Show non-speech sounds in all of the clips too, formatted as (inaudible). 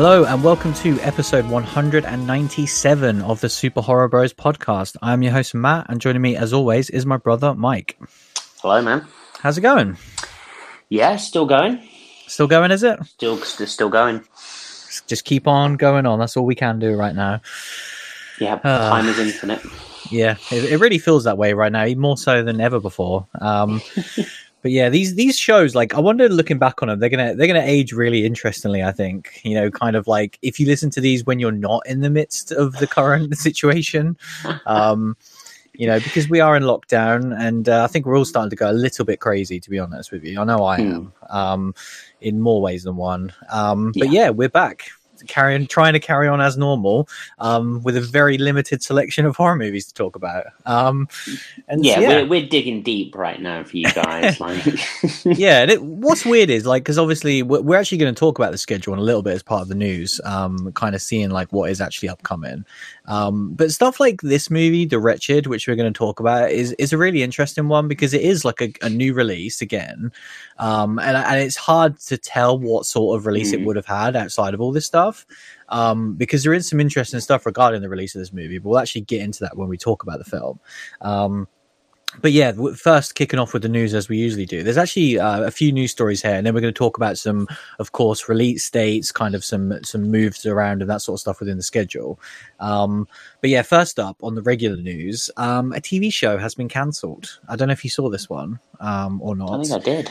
Hello and welcome to episode 197 of the Super Horror Bros podcast. I'm your host Matt, and joining me as always is my brother Mike. Hello, man. How's it going? Yeah, still going. Still going, is it? Still, still going. Just keep on going on. That's all we can do right now. Yeah, Uh, time is infinite. (laughs) Yeah, it, it really feels that way right now, more so than ever before. Um, (laughs) but yeah, these these shows, like I wonder, looking back on them, they're gonna they're gonna age really interestingly. I think you know, kind of like if you listen to these when you're not in the midst of the current (laughs) situation, um, you know, because we are in lockdown, and uh, I think we're all starting to go a little bit crazy. To be honest with you, I know I am, um, in more ways than one. Um, but Yeah. yeah, we're back. Carrying, trying to carry on as normal, um, with a very limited selection of horror movies to talk about. Um, and Yeah, yeah, We're, we're digging deep right now for you (laughs) guys. like, (laughs) yeah. And it, what's weird is like because obviously we're, we're actually going to talk about the schedule in a little bit as part of the news, um, kind of seeing like what is actually upcoming. Um, but stuff like this movie, The Wretched, which we're going to talk about, is is a really interesting one because it is like a, a new release again, um, and and it's hard to tell what sort of release it Mm. would have had outside of all this stuff. Um, because there is some interesting stuff regarding the release of this movie, but we'll actually get into that when we talk about the film. But yeah, first kicking off with the news as we usually do. There's actually uh, a few news stories here, and then we're going to talk about some, of course, release dates, kind of some some moves around and that sort of stuff within the schedule. Um, but yeah, first up on the regular news, um, a TV show has been cancelled. I don't know if you saw this one um, or not I think I did.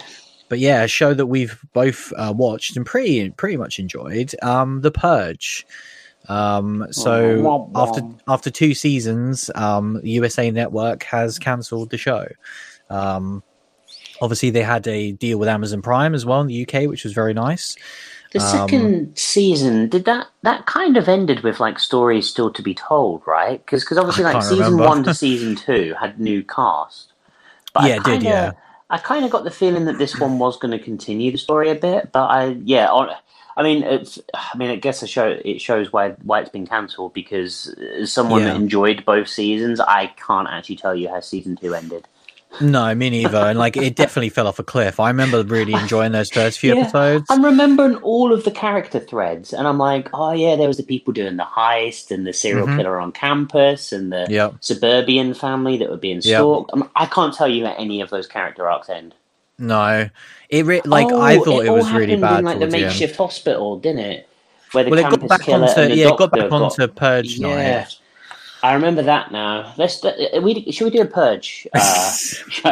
but yeah, a show that we've both uh, watched and pretty pretty much enjoyed. Um, The Purge. Um, so Wah, wah, after after two seasons, um, USA Network has cancelled the show. Um, obviously, they had a deal with Amazon Prime as well in the UK, which was very nice. The Um, second season did that. That kind of ended with like stories still to be told, right? Because because obviously, like season remember. one to season two had new cast. But Yeah, it did, kinda, yeah. I kind of got the feeling that this one was going to continue the story a bit, but I yeah. On, I mean, it's, I mean, I guess it show it shows why why it's been cancelled because as someone Yeah. that enjoyed both seasons, I can't actually tell you how season two ended. No, me neither. And like, it definitely fell off a cliff. I remember really enjoying those first few Yeah. episodes. I'm remembering all of the character threads, and I'm like, oh yeah, there was the people doing the heist, and the serial Mhm. killer on campus, and the Yep. suburban family that were being Yep. stalked. I, mean, I can't tell you how any of those character arcs end. No, it re- like Oh, I thought it, all was really happened bad in like the towards the makeshift hospital, didn't it? Where the Well, it got back killer onto yeah, it got back onto Purge yeah. night. I remember that now. Let's uh, we should we do a purge? Uh, (laughs) (laughs)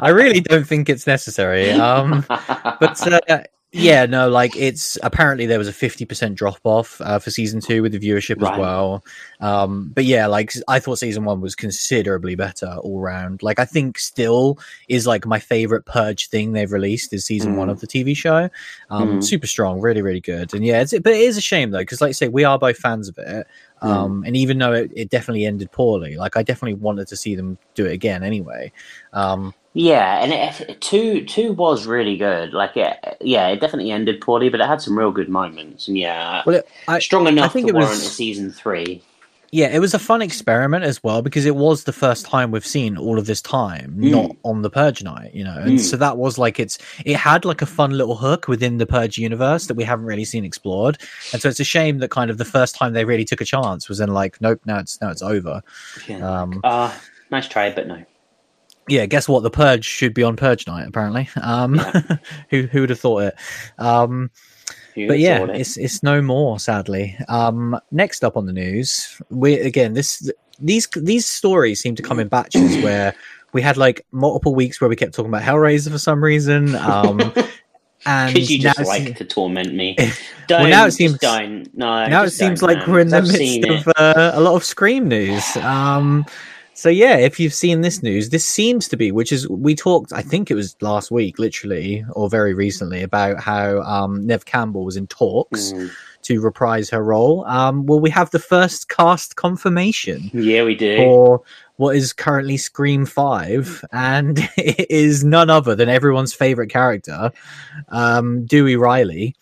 I really don't think it's necessary. Um, but uh, yeah, no, like it's apparently there was a fifty percent drop off uh, for season two with the viewership as well. Um, but yeah, like I thought season one was considerably better all round. Like I think still is like my favorite Purge thing they've released is season Mm. one of the TV show. Um, Mm. super strong, really, really good. And yeah, it's, but it is a shame though because like you say, we are both fans of it. Mm. Um, and even though it, it definitely ended poorly, like I definitely wanted to see them do it again anyway. Um, Yeah, and it, two two was really good. Like, it, yeah, it definitely ended poorly, but it had some real good moments. And yeah, well, it, I, strong enough think to it was- a season three. yeah, it was a fun experiment as well because it was the first time we've seen all of this time Mm. not on the Purge night, you know, and Mm. so that was like it's it had like a fun little hook within the Purge universe that we haven't really seen explored, and so it's a shame that kind of the first time they really took a chance was in like nope, now it's now it's over. Yeah. Um, Uh, nice try, but no. Yeah, guess what? The Purge should be on Purge night apparently. Um, Yeah. (laughs) who who would have thought it? Um, but yeah, it? it's it's no more, sadly. Um, next up on the news, we again this these these stories seem to come in batches where we had like multiple weeks where we kept talking about Hellraiser for some reason. Um, (laughs) and you just like seems- to torment me. (laughs) Well, Don't, now it seems- don't. No, now it seems like man, we're in the I've midst of uh, a lot of Scream news. Um, so yeah, if you've seen this news, this seems to be, which is we talked, I think it was last week, literally or very recently, about how um, Nev Campbell was in talks Mm. to reprise her role. Um, well, we have the first cast confirmation Yeah, we do. for what is currently Scream Five, and (laughs) it is none other than everyone's favorite character, um, Dewey Riley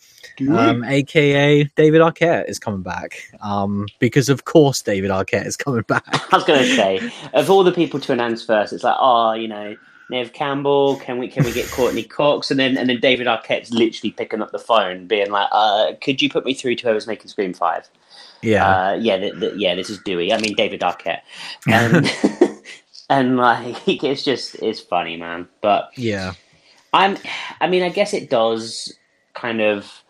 um, aka David Arquette is coming back. Um, because of course David Arquette is coming back. (laughs) I was going to say, of all the people to announce first, it's like, oh, you know, Nev Campbell? Can we can we get Courteney (laughs) Cox? And then and then David Arquette's literally picking up the phone, being like, uh, "Could you put me through to whoever's making Scream 5? Yeah, uh, yeah, the, the, yeah. This is Dewey. I mean David Arquette, (laughs) and and like it's just it's funny, man. But yeah, I'm. I mean, I guess it does kind of,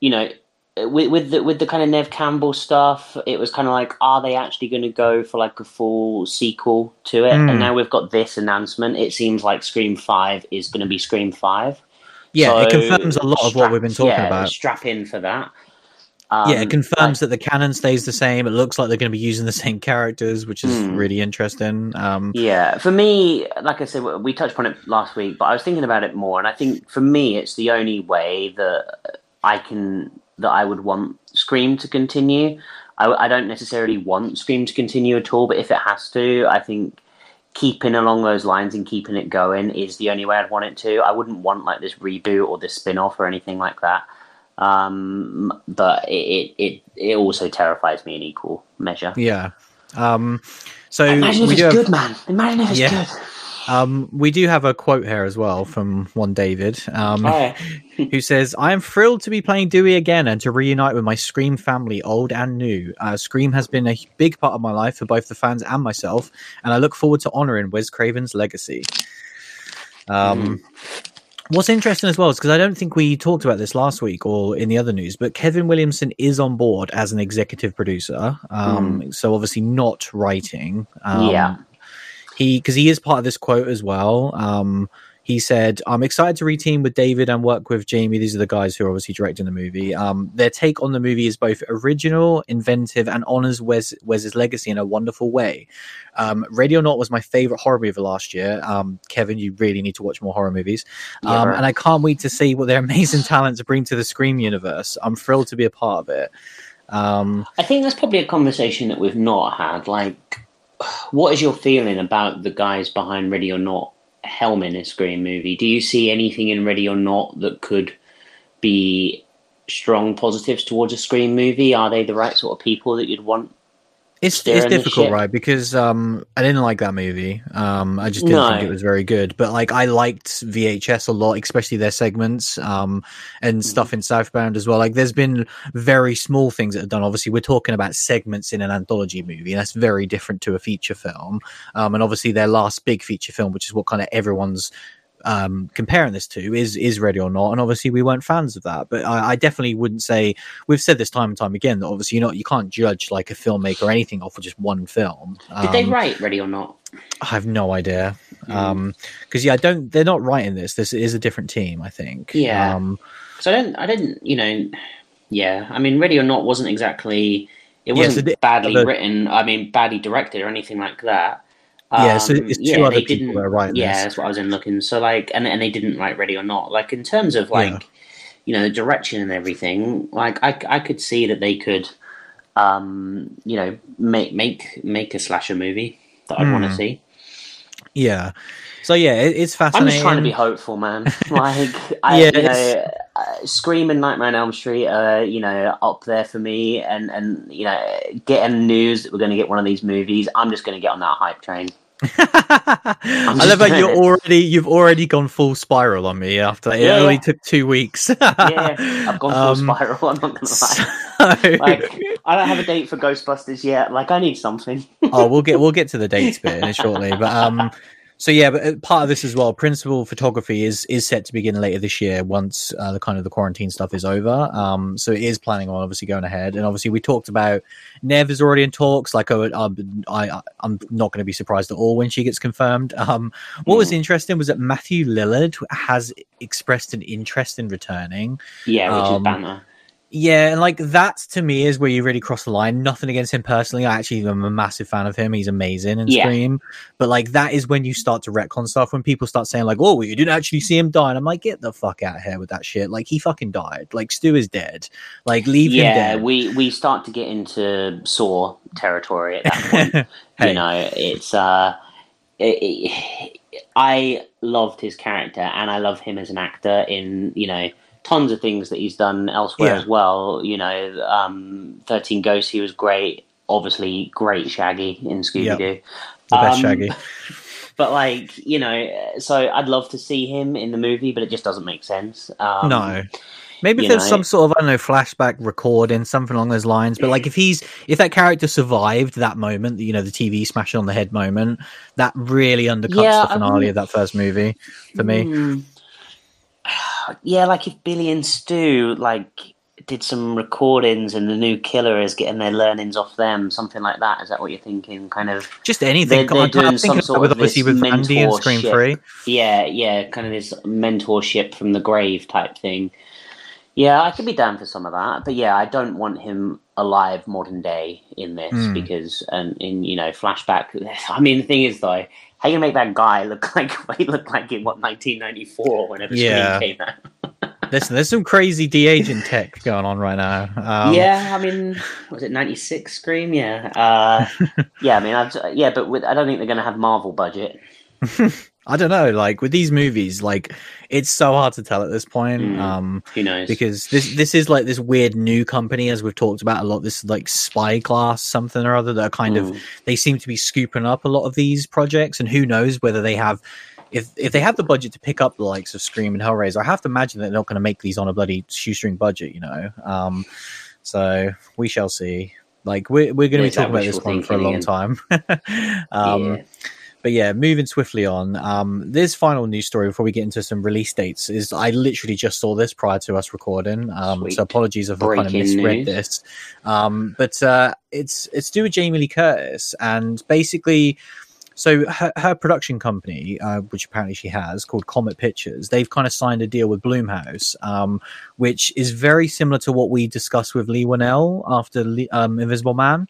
you know, with with the with the kind of Nev Campbell stuff, it was kind of like, are they actually going to go for like a full sequel to it? Mm. And now we've got this announcement. It seems like Scream Five is going to be Scream Five. yeah, So, it confirms a lot of what we've been talking yeah, about. Strap in for that. Um, yeah, it confirms like- that the canon stays the same. It looks like they're going to be using the same characters, which is Hmm. really interesting. Um, Yeah, for me, like I said, we touched upon it last week, but I was thinking about it more, and I think for me, it's the only way that I can that I would want Scream to continue. I, I don't necessarily want Scream to continue at all, but if it has to, I think keeping along those lines and keeping it going is the only way I'd want it to. I wouldn't want like this reboot or this spin off or anything like that. Um, but it, it it also terrifies me in equal measure. yeah. Um, so Imagine if it's have, good, man. Imagine if it's Yeah. good. Um, we do have a quote here as well from one David. Um, (laughs) who says, I am thrilled to be playing Dewey again and to reunite with my Scream family, old and new. Uh, Scream has been a big part of my life for both the fans and myself, and I look forward to honoring Wes Craven's legacy. Um, What's interesting as well is because I don't think we talked about this last week or in the other news, but Kevin Williamson is on board as an executive producer. Um, So obviously not writing. Um, Yeah. He because he is part of this quote as well. Um, he said, "I'm excited to reteam with David and work with Jamie. These are the guys who are obviously directing the movie. Um, their take on the movie is both original, inventive, and honors Wes Wes's legacy in a wonderful way. Um, Ready or Not was my favorite horror movie of the last year. Um, Kevin, you really need to watch more horror movies. Yeah, Um, and I can't wait to see what their amazing talents bring to the Scream universe. I'm thrilled to be a part of it." Um, I think that's probably a conversation that we've not had. Like, what is your feeling about the guys behind Ready or Not helming a Scream movie? Do you see anything in Ready or Not that could be strong positives towards a Scream movie? Are they the right sort of people that you'd want? It's it's difficult, right? Because um, I didn't like that movie. Um, I just didn't No. think it was very good. But like, I liked VHS a lot, especially their segments um, and Mm-hmm. stuff in Southbound as well. Like, there's been very small things that have done. Obviously, we're talking about segments in an anthology movie, and that's very different to a feature film. Um, and obviously, their last big feature film, which is what kind of everyone's um comparing this to is is ready or not and obviously we weren't fans of that but I, I definitely wouldn't say we've said this time and time again that obviously you know you can't judge like a filmmaker or anything off of just one film Did they Um, write Ready or Not? i have no idea Mm. um because yeah i don't they're not writing this this is a different team i think Yeah. um So I don't. I didn't. You know. Yeah. I mean, Ready or Not wasn't exactly. It Yeah, so wasn't badly the- written. I mean, badly directed or anything like that. Yeah, so Um, it's two yeah, other people didn't- that are writing Yeah, this. that's what I was in looking. So like, and and they didn't write Ready or Not. Like in terms of like, Yeah. you know, the direction and everything. Like I I could see that they could, um, you know, make make make a slasher movie that I'd want to Hmm. see. yeah so yeah it, it's fascinating. I'm just trying to be hopeful, man. (laughs) Like, I, (laughs) Yeah, you know, uh, Scream and Nightmare on Elm Street are, you know, up there for me. And, and you know, getting news that we're going to get one of these movies, I'm just going to get on that hype train. (laughs) I love how you're it. already you've already gone full spiral on me after it Yeah. only took two weeks. Yeah, I've gone full Um, spiral. I'm not going to lie. so- Like, I don't have a date for Ghostbusters yet. Like, I need something. oh, we'll get we'll get to the dates bit in shortly, but um, so yeah, but uh, part of this as well. Principal photography is is set to begin later this year once uh, the kind of the quarantine stuff is over. Um, so it is planning on obviously going ahead, and obviously we talked about Nev is already in talks. Like I, would- um, I, I I'm not going to be surprised at all when she gets confirmed. Um, what was Mm. interesting was that Matthew Lillard has expressed an interest in returning. Yeah, which Um, is banter. Yeah, and like that to me is where you really cross the line. Nothing against him personally. I actually am a massive fan of him. He's amazing in Yeah. Scream. But like that is when you start to retcon stuff. When people start saying like, "Oh, well, you didn't actually see him die," and I'm like, "Get the fuck out of here with that shit!" Like he fucking died. Like Stu is dead. Like leave him Yeah, dead. we, we start to get into Saw territory at that point. (laughs) Hey. You know, it's uh, it, it- I loved his character, and I love him as an actor in you know tons of things that he's done elsewhere Yeah. as well. You know, um, Thirteen Ghosts, he was great. Obviously, great Shaggy in Scooby Doo. the best um, Shaggy. (laughs) but like you know, so I'd love to see him in the movie, but it just doesn't make sense. Um, no. Maybe you there's know. some sort of I don't know flashback recording, something along those lines. But like if he's if that character survived that moment, you know, the TV smashing on the head moment, that really undercuts Yeah, the finale wouldn't- of that first movie for me. Hmm. Yeah, like if Billy and Stu like did some recordings and the new killer is getting their learnings off them, something like that. Is that what you're thinking? Kind of Just anything. They're- they're doing some about with sort of obviously with Andy and Scream. Three. Yeah, yeah, kind of this mentorship from the grave type thing. Yeah, I could be down for some of that, but yeah, I don't want him alive modern day in this Hmm. because, and in you know, flashback. (sighs) I mean, the thing is though, how you make that guy look (laughs) like what he looked like in what 1994 whenever Yeah. Scream came out? (laughs) Listen, there's some crazy de aging tech going on right now. Um, yeah, I mean, was it 96 Scream? Yeah, uh, (laughs) yeah. I mean, I've, yeah, but with, I don't think they're going to have Marvel budget. I don't know. Like with these movies, like it's so hard to tell at this point. Mm. Um, Who knows? because this this is like this weird new company as we've talked about a lot this like spyglass something or other that are kind of Mm. they seem to be scooping up a lot of these projects and who knows whether they have if if they have the budget to pick up the likes of Scream and Hellraiser I have to imagine that they're not going to make these on a bloody shoestring budget you know um so we shall see like we're, we're going to be talking about this one for a long time (laughs) um yeah. But yeah, moving swiftly on. Um, this final news story before we get into some release dates is I literally just saw this prior to us recording. Um, so apologies if I kind of Breaking misread news. this. Um, but uh, it's it's to do with Jamie Lee Curtis and basically. So her, her production company, uh, which apparently she has, called Comet Pictures, they've kind of signed a deal with Blumhouse, um, which is very similar to what we discussed with Leigh Whannell after Lee, um, Invisible Man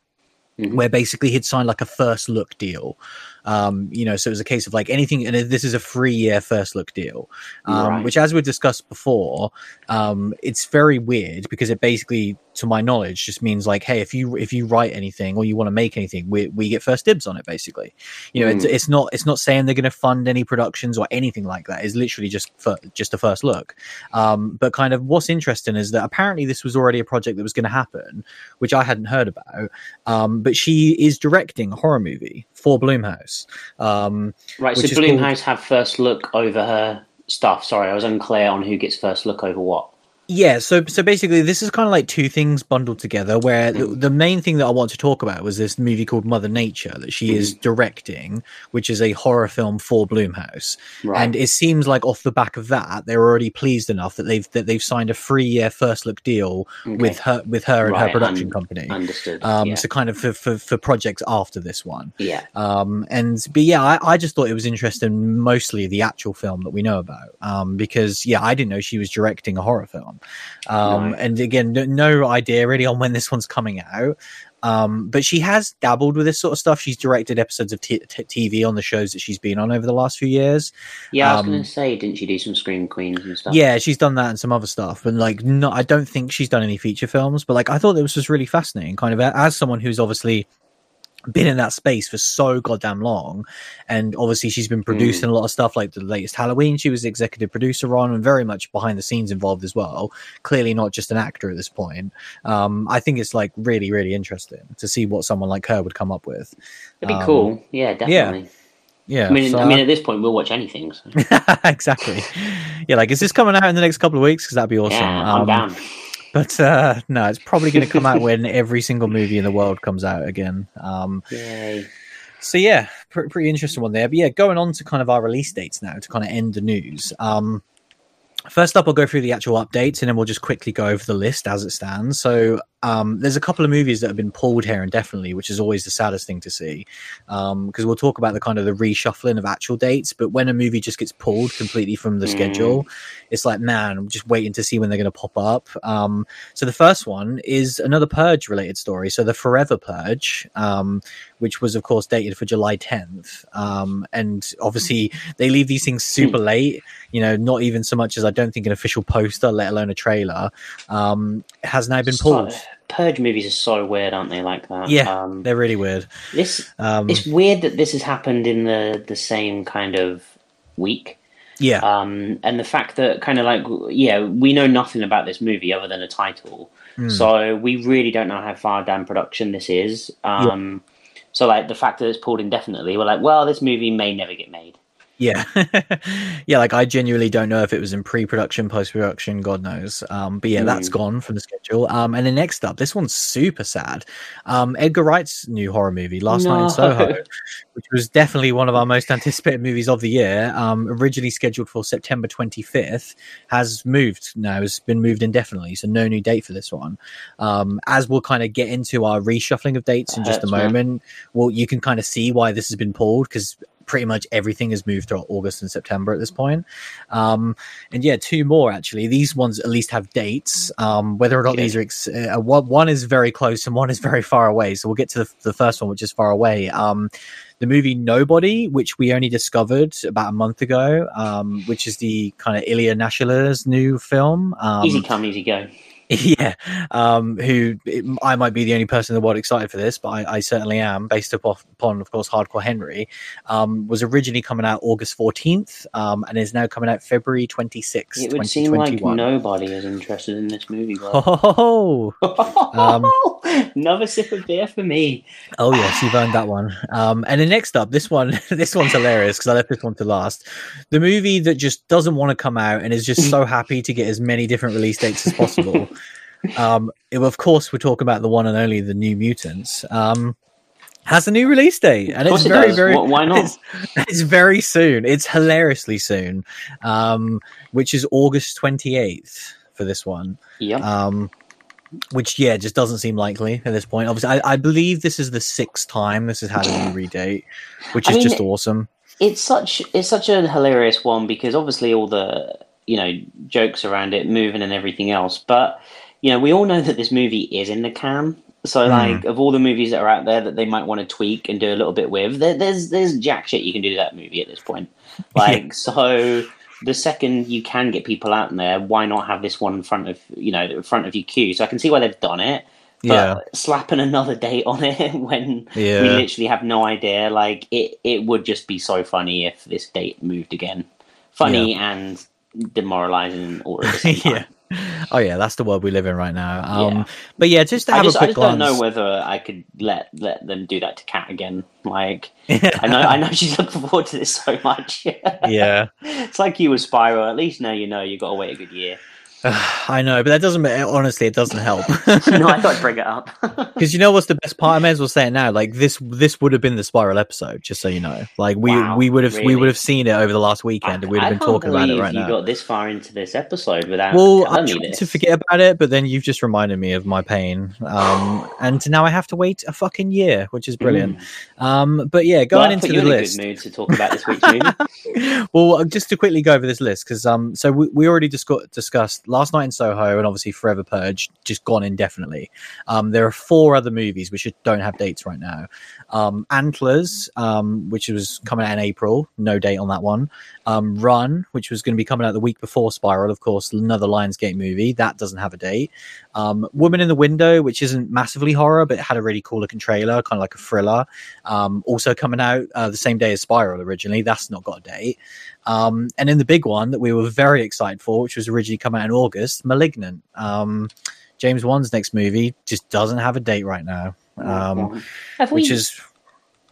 Mhm. where basically he'd signed like a first look deal. Um, you know, so it was a case of like anything, and this is a three year first look deal, um, Right. which, as we discussed before, um, it's very weird because it basically, to my knowledge, just means like, hey, if you if you write anything or you want to make anything, we we get first dibs on it. Basically, you know, it's, Mm. it's not it's not saying they're going to fund any productions or anything like that. It's literally just for just a first look. Um, but kind of what's interesting is that apparently this was already a project that was going to happen, which I hadn't heard about. Um, but she is directing a horror movie for Blumhouse. Um, Right, so is called- Blumhouse have first look over her stuff. Sorry, I was unclear on who gets first look over what. Yeah, so so basically, this is kind of like two things bundled together. Where the, Mm. the main thing that I want to talk about was this movie called Mother Nature that she is Mm. directing, which is a horror film for Blumhouse. Right. And it seems like off the back of that, they're already pleased enough that they've that they've signed a three year first look deal Okay. with her with her and her production un- company. Understood. Um, yeah. so kind of for, for for projects after this one. yeah. Um, and but yeah, I, I just thought it was interesting, mostly the actual film that we know about. Um, because yeah, I didn't know she was directing a horror film. Um, Right. and again, no, no idea really on when this one's coming out. Um, but she has dabbled with this sort of stuff. She's directed episodes of t- t- TV on the shows that she's been on over the last few years. Yeah, I was um, going to say, didn't she do some Scream Queens and stuff? Yeah, she's done that and some other stuff, but like, no, I don't think she's done any feature films. But like, I thought it was just really fascinating, kind of as someone who's obviously been in that space for so goddamn long, and obviously she's been producing a lot of stuff, like the latest Halloween. She was executive producer on, and very much behind the scenes involved as well. Clearly, not just an actor at this point. Um, I think it's like really, really interesting to see what someone like her would come up with. It'd be Um, cool. Yeah, definitely. Yeah, I mean, so I mean, at this point, we'll watch anything. So. (laughs) exactly. Yeah, like, is this coming out in the next couple of weeks? Because that'd be awesome. Yeah, I'm Um, down. But uh, no, it's probably going to come out (laughs) when every single movie in the world comes out again. Um, Yay. so yeah, pr- pretty interesting one there. But yeah, going on to kind of our release dates now to kind of end the news. Um, first up, I'll go through the actual updates, and then we'll just quickly go over the list as it stands. So um, there's a couple of movies that have been pulled here indefinitely, which is always the saddest thing to see. Because we'll talk about the kind of the reshuffling of actual dates, but when a movie just gets pulled completely from the Mm. schedule, it's like, man, I'm just waiting to see when they're going to pop up. Um, so the first one is another Purge related story. So the Forever Purge, um, which was of course dated for July 10th. Um, and obviously they leave these things super late, you know, not even so much as I don't think an official poster, let alone a trailer, um, has now been pulled. So- Purge movies are so weird, aren't they? Like that. Yeah, Um, They're really weird. this Um, it's weird that this has happened in the the same kind of week. yeah. Um, and the fact that kind of like yeah, we know nothing about this movie other than a title, Mm. so we really don't know how far down production this is. Um, So like the fact that it's pulled indefinitely, we're like, well, this movie may never get made. Yeah, (laughs) yeah. Like I genuinely don't know if it was in pre-production, post-production, God knows. Um, but yeah, mm. that's hmm. gone from the schedule. Um, and then next up, this one's super sad. Um, Edgar Wright's new horror movie, Last no. Night in Soho, (laughs) which was definitely one of our most anticipated movies of the year. Um, originally scheduled for September 25th, has moved now. Has been moved indefinitely, so no new date for this one. Um, as we'll kind of get into our reshuffling of dates in just a moment, well, you can kind of see why this has been pulled because pretty much everything has moved throughout August and September at this point. Um, and yeah, two more actually. These ones at least have dates. Um, whether or not these are ex- uh, one is very close and one is very far away. So we'll get to the, the first one, which is far away. Um, the movie Nobody, which we only discovered about a month ago, um, which is the kind of Ilya Naishuller's new film. Um, easy come, easy go. (laughs) Yeah, um, who I might be the only person in the world excited for this, but I, I certainly am, based upon, of course, Hardcore Henry. Um, was originally coming out August fourteenth, um, and is now coming out February twenty sixth. It would seem like nobody is interested in this movie. (laughs) Oh, um, (laughs) another sip of beer for me. Oh yes, you've earned that one. Um, and then next up, this one, this one's hilarious because I left this one to last. The movie that just doesn't want to come out and is just so happy to get as many different release dates as possible. Um, it, of course, we're talking about the one and only the New Mutants. Um, has a new release date, and it's very, it very. Why not? It's, it's, very soon. It's hilariously soon, um, which is August twenty eighth for this one. Yeah. Um, which yeah, just doesn't seem likely at this point. Obviously, I, I believe this is the sixth time this has had a new redate, which is mean, just awesome. It's such it's such a hilarious one because obviously all the you know jokes around it, moving and everything else, but you know, we all know that this movie is in the can. So, mm. like, of all the movies that are out there that they might want to tweak and do a little bit with, there, there's there's jack shit you can do to that movie at this point. (laughs) Like, so the second you can get people out in there, why not have this one in front of you know in front of your queue? So I can see why they've done it. But yeah. slapping (laughs) another date on it when yeah. we literally have no idea, like it, it would just be so funny if this date moved again. Funny yeah. and demoralizing all at the same (laughs) time. yeah. (laughs) oh yeah, that's the world we live in right now. Um, yeah. But yeah, just to have I just, a quick I just glance... don't know whether I could let let them do that to Cat again. Like, (laughs) I know I know she's looking forward to this so much. (laughs) yeah, it's like you with Spiral. At least now you know you've got to wait a good year. (sighs) I know, but that doesn't. Honestly, it doesn't help. (laughs) no, I thought I'd bring it up (laughs) because you know what's the best part. I may as well say it now. Like this, this would have been the spiral episode. Just so you know, like we wow, we would have really? we would have seen it over the last weekend, and we'd have been talking about it right you now. Got this far into this episode without well, I tried to forget about it, but then you've just reminded me of my pain, um, and now I have to wait a fucking year, which is brilliant. Mm. Um, but yeah, going well, into the list, mood to talk about this week's (laughs) movie. well, just to quickly go over this list because um, so we, we already discussed discussed last night in Soho and obviously Forever Purge just gone indefinitely. Um, there are four other movies which don't have dates right now. Um, Antlers, um, which was coming out in April, no date on that one. Um, Run, which was going to be coming out the week before Spiral, of course, another Lionsgate movie that doesn't have a date. Um, Woman in the Window, which isn't massively horror, but had a really cool looking trailer, kind of like a thriller. Um, also coming out uh, the same day as Spiral originally. That's not got a date. Um, and in the big one that we were very excited for, which was originally come out in August, Malignant. Um, James Wan's next movie just doesn't have a date right now, um, which is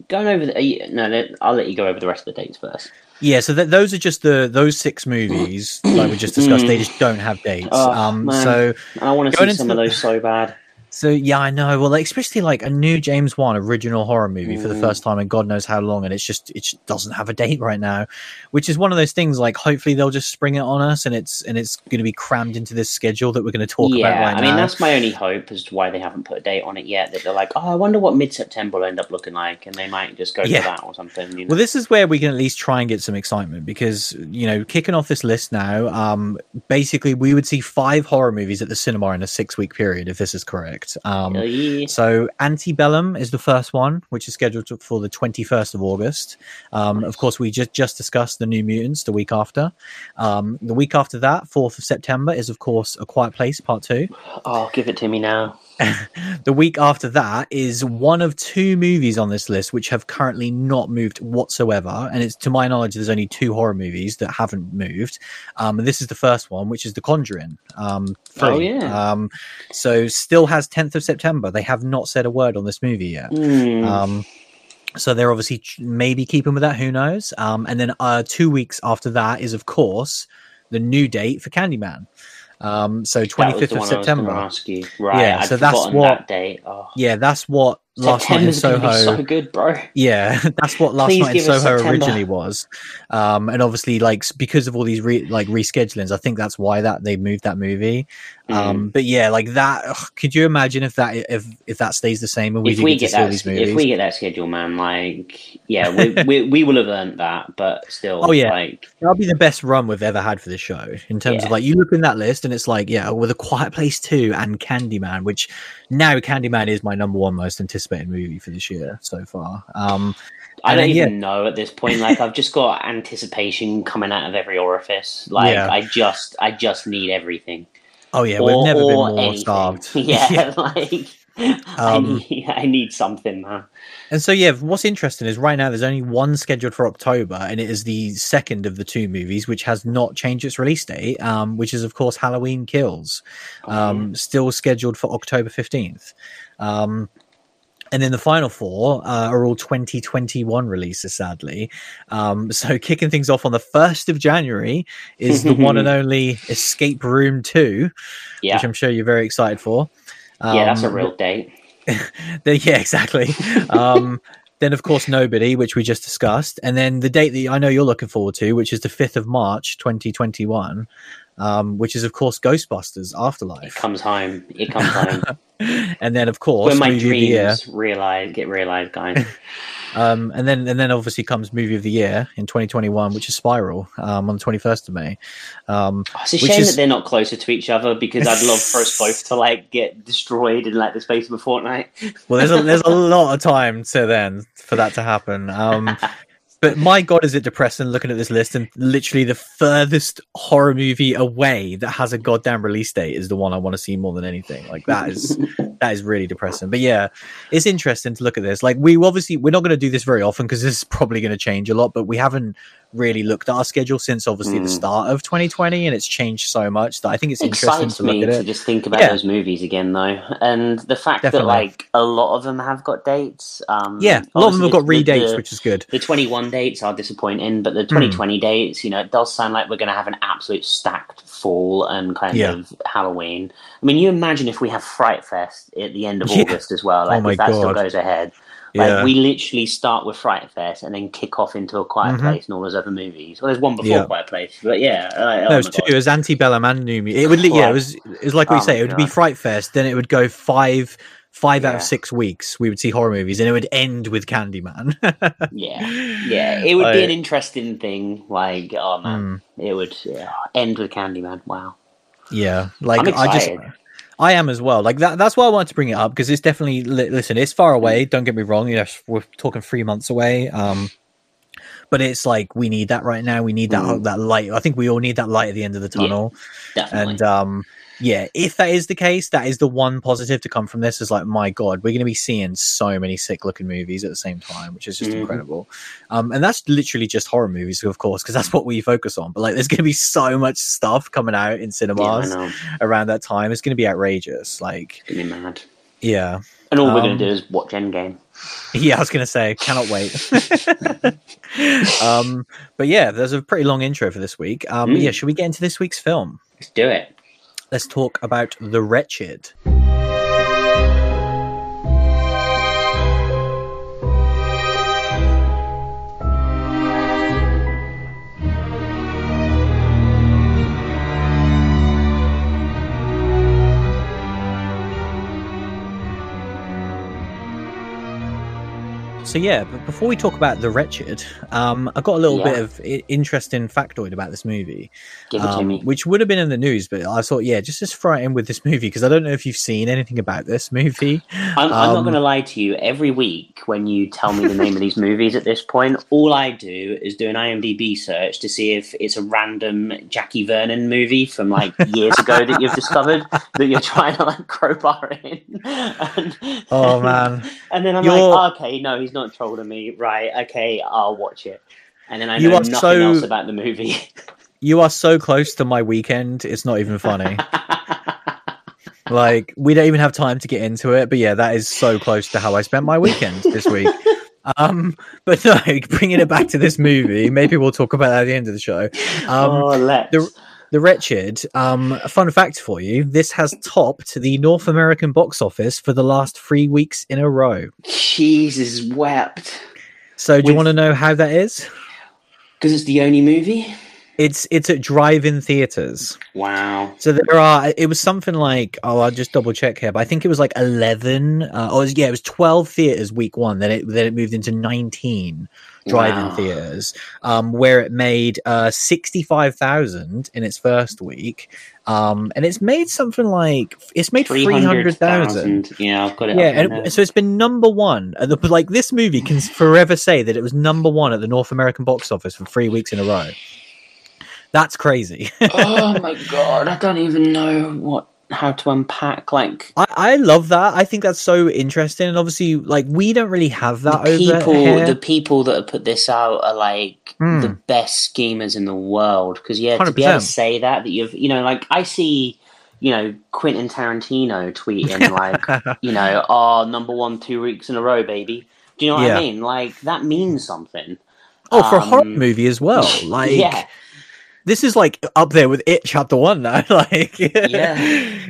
going over the. No, I'll let you go over the rest of the dates first. Yeah, so th- those are just the those six movies like we just discussed. they just don't have dates. Oh, um, so I want to see some of those so bad. So yeah, I know. Well, like, especially like a new James Wan original horror movie for the first time in God knows how long, and it's just it just doesn't have a date right now, which is one of those things. Like, hopefully they'll just spring it on us, and it's and it's going to be crammed into this schedule that we're going to talk yeah, about right I now. mean, that's my only hope as to why they haven't put a date on it yet. That they're like, oh, I wonder what mid September will end up looking like, and they might just go yeah. for that or something. You know? Well, this is where we can at least try and get some excitement because you know, kicking off this list now, um, basically we would see five horror movies at the cinema in a six week period if this is correct. Um, so Antebellum is the first one, which is scheduled for the 21st of August. Um, of course, we just, just discussed the New Mutants the week after. Um, the week after that, 4th of September, is of course A Quiet Place Part 2. Oh, give it to me now. (laughs) the week after that is one of two movies on this list which have currently not moved whatsoever. And it's to my knowledge, there's only two horror movies that haven't moved. Um, and this is the first one, which is The Conjuring. Um, oh yeah. Um, so still has 10th of September. They have not said a word on this movie yet. Mm. Um, so they're obviously maybe keeping with that. Who knows? Um, and then uh, two weeks after that is, of course, the new date for Candyman. Um, so twenty fifth of September. Ask you. Right, Yeah, I'd so that's what- that date. Oh. Yeah, that's what Last Night in September's Soho. so good, bro. Yeah, (laughs) that's what Last Please Night in Soho originally was, um, and obviously, like because of all these re- like reschedulings, I think that's why that they moved that movie. Mm. Um, but yeah, like that. ugh, could you imagine if that if if that stays the same and we if do we get, get that, these movies? if we get that schedule, man, like, yeah, we, (laughs) we we will have earned that, but still, Oh, yeah. like, That'll be the best run we've ever had for this show in terms of like you look in that list and it's like yeah, with a Quiet Place two and Candyman, which now Candyman is my number one most anticipated movie for this year so far. Um, I don't then, even know at this point. Like, I've just got anticipation coming out of every orifice. Like, Yeah. I just, I just need everything. oh yeah, or, we've never been more anything. starved. (laughs) (laughs) Yeah, like, I, Um, need, (laughs) I need something, man. And so, yeah, what's interesting is right now there's only one scheduled for October, and it is the second of the two movies, which has not changed its release date, um, which is, of course, Halloween Kills, um, still scheduled for October 15th. Um, and then the final four uh, are all 2021 releases, sadly. Um, (laughs) so, kicking things off on the 1st of January is the one and (laughs) only Escape Room 2, yeah, which I'm sure you're very excited for. Yeah, that's a Um, real date. (laughs) the, yeah, exactly. Um, (laughs) then, of course, Nobody, which we just discussed. And then the date that I know you're looking forward to, which is the 5th of March, 2021, um, which is, of course, Ghostbusters It Afterlife. comes home. It comes home. (laughs) and then, of course, when my dreams realize get realized, guys. Um, and then, and then obviously comes movie of the year in 2021, which is Spiral um, on the 21st of May. Um, Oh, it's a Which shame is- that they're not closer to each other because I'd love for us both to like get destroyed in like the space of a fortnight. well, there's a, there's a (laughs) lot of time to then for that to happen. But my god, is it depressing looking at this list and literally the furthest horror movie away that has a goddamn release date is the one I want to see more than anything. Like that is (laughs) that is really depressing. But yeah, it's interesting to look at this. Like we obviously we're not going to do this very often because this is probably going to change a lot. But we haven't really looked at our schedule since obviously the Mm. start of 2020, and it's changed so much that I think it's It interesting excites to look me at to just think about Yeah. those movies again, though, and the fact Definitely. that like a lot of them have got dates. Um, Yeah, a lot of them have got redates, the- which is good. The 21 dates are disappointing, but the Hmm. 2020 dates, you know, it does sound like we're going to have an absolute stacked fall and kind Yeah. of Halloween. I mean, you imagine if we have Fright Fest at the end of (laughs) Yeah. August as well, Oh like my if that still goes ahead. Like Yeah. we literally start with Fright Fest and then kick off into a Quiet Mhm. Place and all those other movies. Well, there's one before Yeah. Quiet Place, but yeah, like, oh No, it was two. God. It was Antebellum and New Mu- It would, yeah, it was. It was like we Oh say. It would be Fright Fest. Then it would go five, five out of six weeks. We would see horror movies, and it would end with Candyman. (laughs) Yeah, yeah, it would be an interesting thing. Like, oh man, Mm, it would yeah, end with Candyman. Wow, yeah, like I just. I am as well. Like that. That's why I wanted to bring it up because it's definitely. li- Listen, it's far away. Don't get me wrong. You know, we're talking three months away. Um, but it's like we need that right now. We need that Mm. that light. I think we all need that light at the end of the Yeah. tunnel. definitely. And um, yeah, if that is the case, that is the one positive to come from this. Is like, my God, we're going to be seeing so many sick looking movies at the same time, which is just Mhm. incredible. Um, and that's literally just horror movies, of course, because that's what we focus on. But like, there's going to be so much stuff coming out in cinemas know. around that time. It's going to be outrageous. Like, It's gonna be mad. yeah, And all we're Um, gonna do is watch Endgame. yeah, I was going to say, cannot wait. (laughs) um, but yeah, there's a pretty long intro for this week. Um, Mm. yeah, should we get into this week's film? Let's do it. Let's talk about The Wretched. So yeah, but before we talk about the wretched, um, I got a little Yeah. bit of I- interesting factoid about this movie, Give it to um, me. which would have been in the news, but I thought, yeah, just just throw it in with this movie because I don't know if you've seen anything about this movie. I'm, I'm not um, going to lie to you. Every week, when you tell me the name of these movies at this point, all I do is do an IMDb search to see if it's a random Jackie Vernon movie from like years ago that you've discovered that you're trying to like (laughs) crowbar in. (laughs) and, Oh man, And then I'm You're- like, okay, no, he's not trolling me. Right, okay, I'll watch it. And then I You know nothing so- else about the movie. (laughs) you are so close to my weekend; it's not even funny. (laughs) like we don't even have time to get into it, but yeah, that is so close to how I spent my weekend this week. (laughs) Um, but no, bringing it back to this movie, maybe we'll talk about that at the end of the show. Um, oh, let's. the- The Wretched, um, a fun fact for you this has topped the North American box office for the last three weeks in a row. Jesus wept. So, do you want to know how that is? Because it's the only movie? It's it's at drive-in theaters. Wow. So there are. It was something like oh, I'll just double check here, but I think it was like eleven. Uh, or it was- yeah, it was twelve theaters week one. Then it then it moved into nineteen drive-in Wow. theaters, um, where it made uh sixty-five thousand in its first week, um, and it's made something like it's made three hundred thousand. 300,000. Yeah, I've got it. Yeah, and so it's been number one. At the, like this movie can forever say that it was number one at the North American box office for three weeks in a row. That's crazy. (laughs) oh my god, I don't even know what how to unpack like I, I love that. I think that's so interesting. And obviously, like we don't really have that the over people here. the people that have put this out are like Hmm. the best schemers in the world because yeah to be able to say that that you've you know like i see you know quentin tarantino tweeting like (laughs) you know oh number one two weeks in a row baby do you know what Yeah. i mean like that means something oh, for a horror um, movie as well. (laughs) Like yeah this is like up there with it chapter one now. (laughs) like Yeah.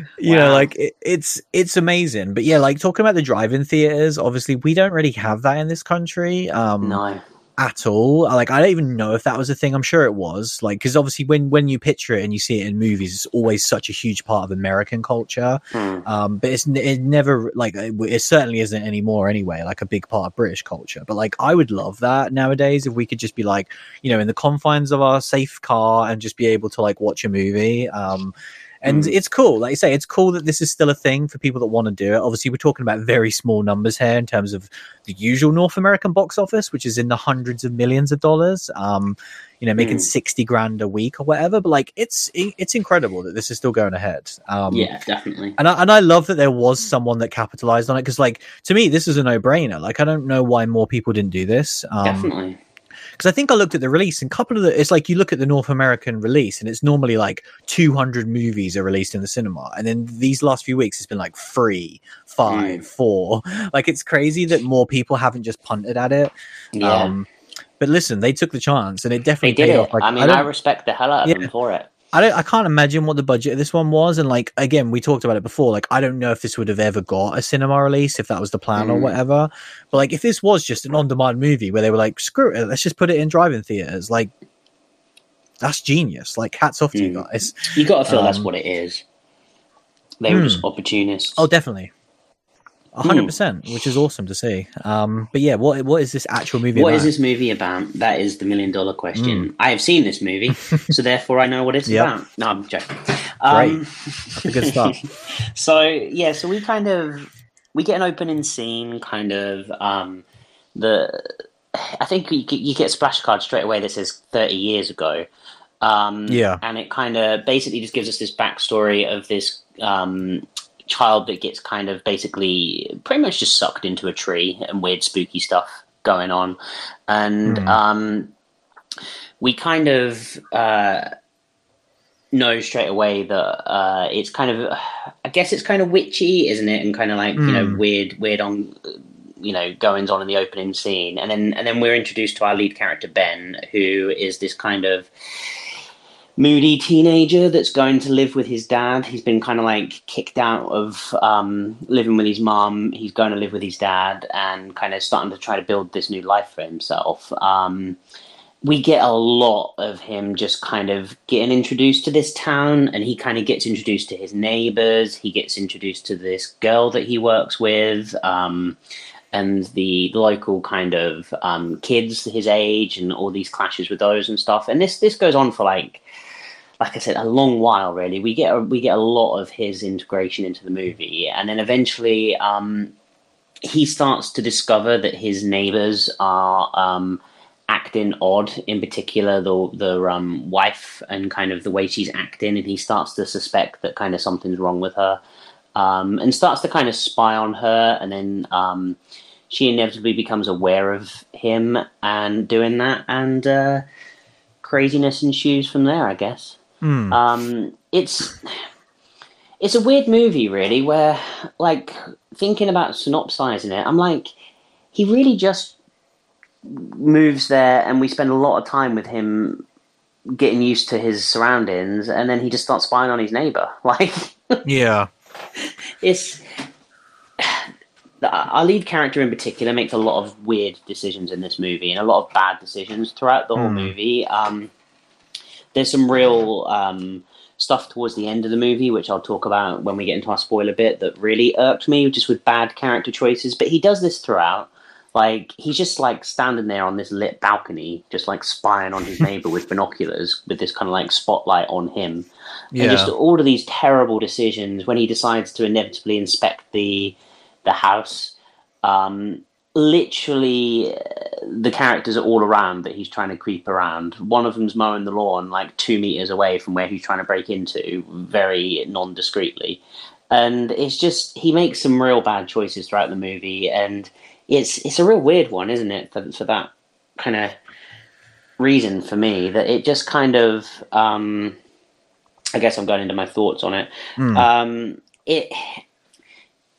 (laughs) you know, like it, it's it's amazing. But yeah, like talking about the drive-in theaters, obviously we don't really have that in this country. Um no at all. Like I don't even know if that was a thing. I'm sure it was. Like because obviously when when you picture it and you see it in movies, it's always such a huge part of American culture. Hmm. Um, but it's it never like it, it certainly isn't anymore anyway. Like a big part of British culture. But like I would love that nowadays if we could just be like you know in the confines of our safe car and just be able to like watch a movie. Um, and Mm. it's cool. Like you say, it's cool that this is still a thing for people that want to do it. Obviously, we're talking about very small numbers here in terms of the usual North American box office, which is in the hundreds of millions of dollars. Um, you know, making Mm. sixty grand a week or whatever. But like, it's it's incredible that this is still going ahead. Um, yeah definitely and I, and I love that there was someone that capitalized on it because, like, to me, this is a no brainer. Like, I don't know why more people didn't do this. Um, definitely because I think I looked at the release and a couple of the it's like you look at the North American release and it's normally like 200 movies are released in the cinema and then these last few weeks it's been like three, five, Mm. four. (laughs) Like it's crazy that more people haven't just punted at it. yeah Um, but listen, they took the chance and it they definitely did paid it off. Like, i mean I, don't- respect the hell out of Yeah. them for it I don't I can't imagine what the budget of this one was. And like again we talked about it before. Like I don't know if this would have ever got a cinema release if that was the plan or Mm. whatever. But like if this was just an on-demand movie where they were like screw it let's just put it in driving theaters like that's genius. Like hats off to you Mm. guys. You got to feel that's Um, what it is. They were Hmm. just opportunists. Oh definitely hundred percent which is awesome to see um but yeah what what is this actual movie What about? is this movie about? That is the million dollar question. I have seen this movie, (laughs) so therefore I know what it's Yep. about. No, I'm joking. Um, That's a good start. (laughs) so yeah, so we kind of we get an opening scene, kind of um, the. I think you, get- you get a splash card straight away that says thirty years ago. Um, Yeah. and it kind of basically just gives us this backstory of this um, child that gets kind of basically pretty much just sucked into a tree and weird spooky stuff going on and Hmm. um, we kind of uh, know straight away that uh, it's kind of i guess it's kind of witchy isn't it and kind of like you know Hmm. weird weird on you know goings on in the opening scene and then and then we're introduced to our lead character ben who is this kind of moody teenager that's going to live with his dad. He's been kind of like kicked out of um, living with his mom. He's going to live with his dad and kind of starting to try to build this new life for himself. Um, we get a lot of him just kind of getting introduced to this town, and he kind of gets introduced to his neighbors. He gets introduced to this girl that he works with. Um, and the local kind of um, kids his age, and all these clashes with those and stuff. And this this goes on for like like I said, a long while. Really, we get a, we get a lot of his integration into the movie, and then eventually, um, he starts to discover that his neighbors are um, acting odd. In particular, the the um, wife and kind of the way she's acting, and he starts to suspect that kind of something's wrong with her, um, and starts to kind of spy on her, and then. Um, she inevitably becomes aware of him and doing that, and uh, craziness ensues from there, I guess. Hmm. Um, it's it's a weird movie, really, where like thinking about synopsizing it, I'm like, he really just moves there, and we spend a lot of time with him getting used to his surroundings, and then he just starts spying on his neighbor. (laughs) Like, yeah, it's our lead character in particular makes a lot of weird decisions in this movie and a lot of bad decisions throughout the whole Mm. movie. Um, there's some real um, stuff towards the end of the movie, which I'll talk about when we get into our spoiler bit, that really irked me, just with bad character choices. But he does this throughout. Like he's just like standing there on this lit balcony, just like spying on his (laughs) neighbor with binoculars, with this kind of like spotlight on him and yeah, just all of these terrible decisions when he decides to inevitably inspect the the house. Um, literally, the characters are all around that he's trying to creep around. One of them's mowing the lawn like two meters away from where he's trying to break into, very non discreetly. And it's just he makes some real bad choices throughout the movie, and it's it's a real weird one, isn't it? For for that kind of reason for me that it just kind of um, I guess I'm going into my thoughts on it. Mm. Um, it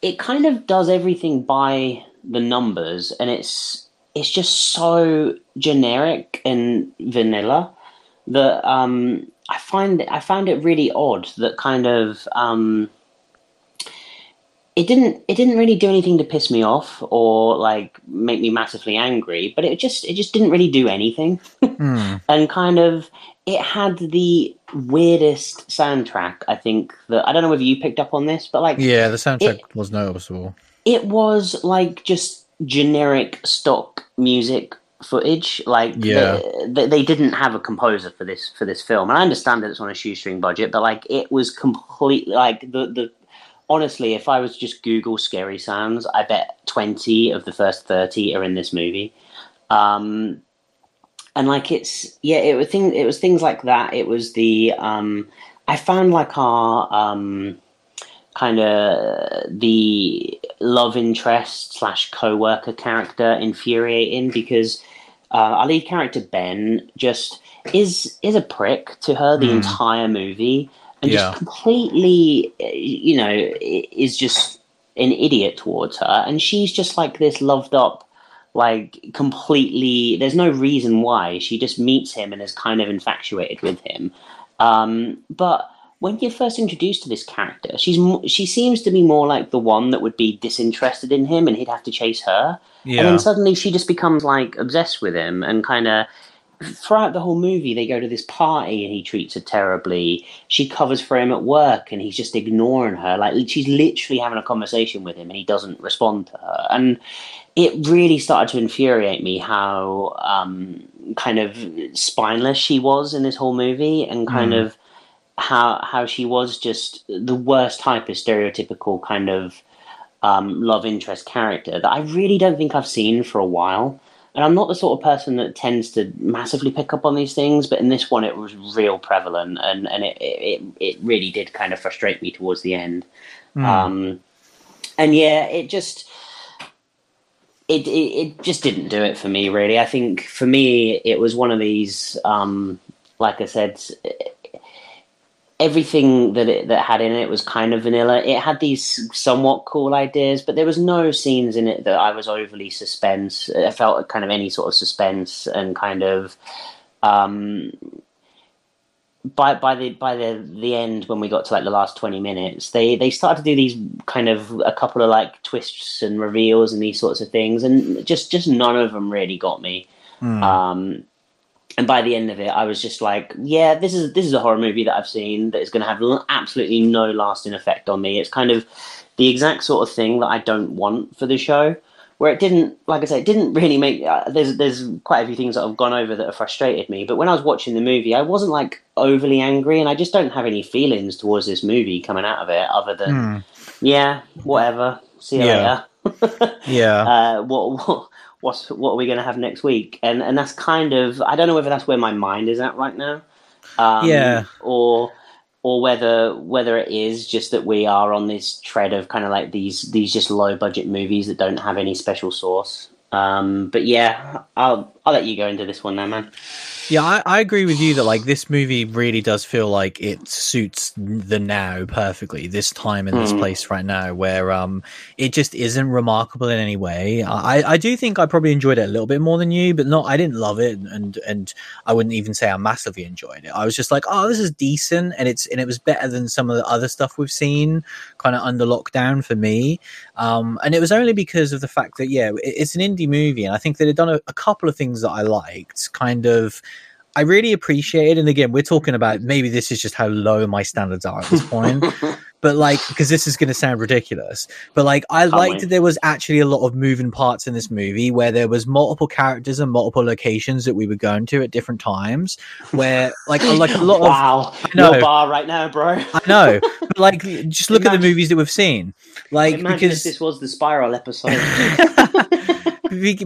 it kind of does everything by the numbers, and it's it's just so generic and vanilla that um, I find I found it really odd that kind of um, it didn't it didn't really do anything to piss me off or like make me massively angry, but it just it just didn't really do anything Mm. (laughs) and kind of it had the weirdest soundtrack i think that i don't know whether you picked up on this but like yeah. The soundtrack It- was noticeable. it was like just generic stock music footage. Like Yeah. they, they didn't have a composer for this for this film. And i understand that it's on a shoestring budget but like it was completely like the the honestly if i was just google scary sounds i bet 20 of the first 30 are in this movie. Um and like it's yeah it was thing it was things like that. It was the um i found like our um kind of the love interest slash co-worker character infuriating because uh, our lead character Ben just is is a prick to her the Mm. entire movie and Yeah. just completely you know is just an idiot towards her and she's just like this loved up like completely there's no reason why she just meets him and is kind of infatuated with him um, but when you're first introduced to this character, she's she seems to be more like the one that would be disinterested in him, and he'd have to chase her. And then suddenly she just becomes like obsessed with him, and kind of throughout the whole movie, they go to this party, and he treats her terribly. She covers for him at work, and he's just ignoring her. Like she's literally having a conversation with him, and he doesn't respond to her. And it really started to infuriate me how um, kind of spineless she was in this whole movie, and kind Mm. of how how she was just the worst type of stereotypical kind of um, love interest character that I really don't think I've seen for a while. And I'm not the sort of person that tends to massively pick up on these things, but in this one it was real prevalent, and and it it, it really did kind of frustrate me towards the end. Mm. Um, and yeah, it just it, it it just didn't do it for me really. I think for me it was one of these um, like I said everything that it that had in it was kind of vanilla. It had these somewhat cool ideas, but there was no scenes in it that I was overly suspense. I felt kind of any sort of suspense and kind of um by by the by the the end when we got to like the last 20 minutes they they started to do these kind of a couple of like twists and reveals and these sorts of things and just just none of them really got me Mm. um and by the end of it i was just like yeah this is this is a horror movie that i've seen that is going to have l- absolutely no lasting effect on me it's kind of the exact sort of thing that i don't want for the show where it didn't like i said it didn't really make uh, there's there's quite a few things that I've gone over that have frustrated me but when i was watching the movie i wasn't like overly angry and i just don't have any feelings towards this movie coming out of it other than Mm. yeah whatever see you Yeah. later (laughs) Yeah, uh, what what what's what are we going to have next week? And and that's kind of I don't know whether that's where my mind is at right now. Um, Yeah. Or or whether whether it is just that we are on this tread of kind of like these these just low budget movies that don't have any special source. Um, but yeah, I'll I'll let you go into this one now, man. Yeah, I, I, agree with you that like this movie really does feel like it suits the now perfectly. This time in this mm. place right now, where um, it just isn't remarkable in any way. I, I do think I probably enjoyed it a little bit more than you, but not. I didn't love it, and and I wouldn't even say I massively enjoyed it. I was just like, oh, this is decent, and it's and it was better than some of the other stuff we've seen, kind of under lockdown for me. Um, and it was only because of the fact that yeah, it's an indie movie, and I think it done a, a couple of things that I liked, kind of I really appreciate it. And again, we're talking about maybe this is just how low my standards are at this point. (laughs) but like, because this is going to sound ridiculous, but like, I liked that there was actually a lot of moving parts in this movie where there was multiple characters and multiple locations that we were going to at different times. Where like, like a lot (laughs) wow. of wow, no bar right now, bro. I know, (laughs) but like, just look imagine, at the movies that we've seen. Like, because this was the Spiral episode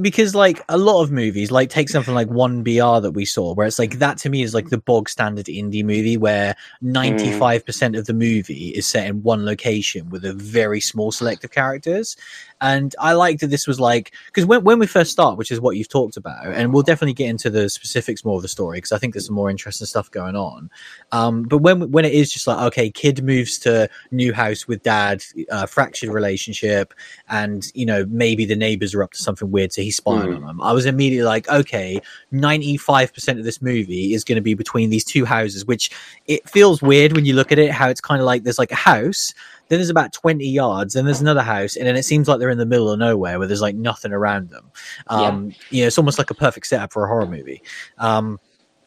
because like a lot of movies like take something like 1br that we saw where it's like that to me is like the bog standard indie movie where 95% mm. of the movie is set in one location with a very small select of characters and I liked that this was like because when, when we first start, which is what you've talked about, and we'll definitely get into the specifics more of the story because I think there's some more interesting stuff going on. Um, but when when it is just like okay, kid moves to new house with dad, uh, fractured relationship, and you know maybe the neighbors are up to something weird, so he's spying mm. on them. I was immediately like, okay, ninety five percent of this movie is going to be between these two houses, which it feels weird when you look at it. How it's kind of like there's like a house then there's about 20 yards, and there's another house, and then it seems like they're in the middle of nowhere where there's like nothing around them. Um, yeah. You know, it's almost like a perfect setup for a horror movie. Um,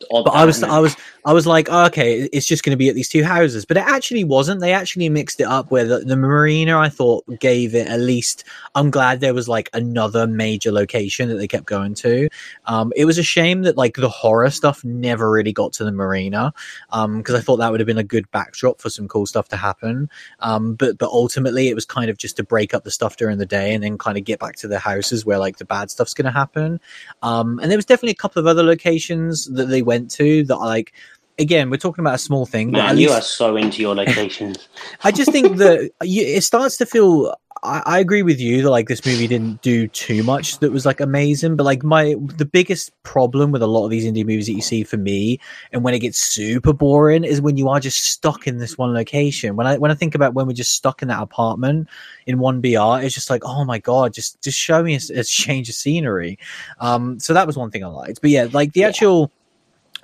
but I was, I was, I was like, oh, okay, it's just going to be at these two houses, but it actually wasn't. They actually mixed it up where the, the, marina, I thought, gave it at least. I'm glad there was like another major location that they kept going to. Um, it was a shame that like the horror stuff never really got to the marina, um, because I thought that would have been a good backdrop for some cool stuff to happen. Um, but but ultimately, it was kind of just to break up the stuff during the day and then kind of get back to the houses where like the bad stuff's going to happen. Um, and there was definitely a couple of other locations that they went to that like again, we're talking about a small thing. Man, you least, are so into your locations. (laughs) I just think that it starts to feel. I, I, agree with you that like this movie didn't do too much that was like amazing, but like my the biggest problem with a lot of these indie movies that you see for me, and when it gets super boring, is when you are just stuck in this one location. When I when I think about when we're just stuck in that apartment in 1br, it's just like oh my god, just just show me a, a change of scenery. Um, so that was one thing I liked, but yeah, like the yeah. actual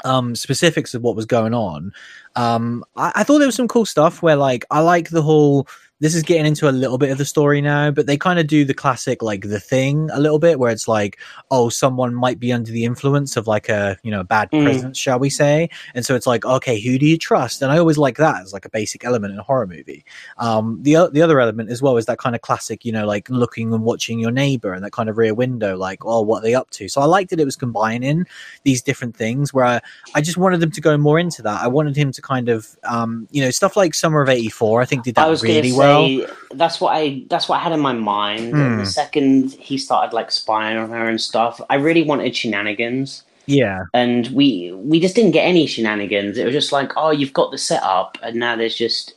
um, specifics of what was going on. Um, I, I, thought there was some cool stuff where, like, I like the whole. This is getting into a little bit of the story now, but they kind of do the classic, like, the thing a little bit, where it's like, oh, someone might be under the influence of like a, you know, bad mm. presence, shall we say? And so it's like, okay, who do you trust? And I always like that as like a basic element in a horror movie. Um, the the other element as well is that kind of classic, you know, like looking and watching your neighbor and that kind of rear window, like, oh, what are they up to? So I liked that it was combining these different things where I, I just wanted them to go more into that. I wanted him to kind of, um, you know, stuff like Summer of '84. I think did that really say, well. That's what I that's what I had in my mind. Mm. The second he started like spying on her and stuff, I really wanted shenanigans. Yeah, and we we just didn't get any shenanigans. It was just like, oh, you've got the setup, and now there's just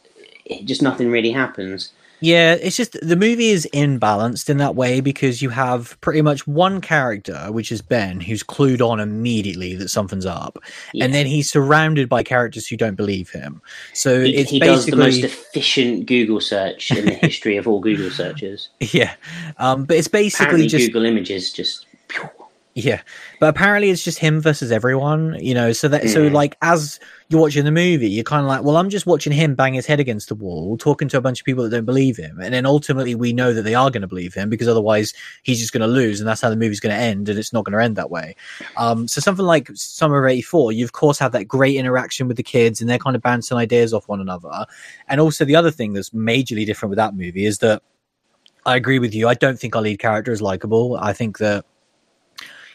just nothing really happens. Yeah, it's just the movie is imbalanced in that way because you have pretty much one character, which is Ben, who's clued on immediately that something's up, yeah. and then he's surrounded by characters who don't believe him. So he, it's he basically does the most efficient Google search in the (laughs) history of all Google searches. Yeah, um, but it's basically Apparently just Google Images just. Yeah, but apparently it's just him versus everyone, you know. So that mm. so like as you're watching the movie, you're kind of like, well, I'm just watching him bang his head against the wall, talking to a bunch of people that don't believe him, and then ultimately we know that they are going to believe him because otherwise he's just going to lose, and that's how the movie's going to end, and it's not going to end that way. Um, so something like Summer of '84, you of course have that great interaction with the kids, and they're kind of bouncing ideas off one another. And also the other thing that's majorly different with that movie is that I agree with you. I don't think our lead character is likable. I think that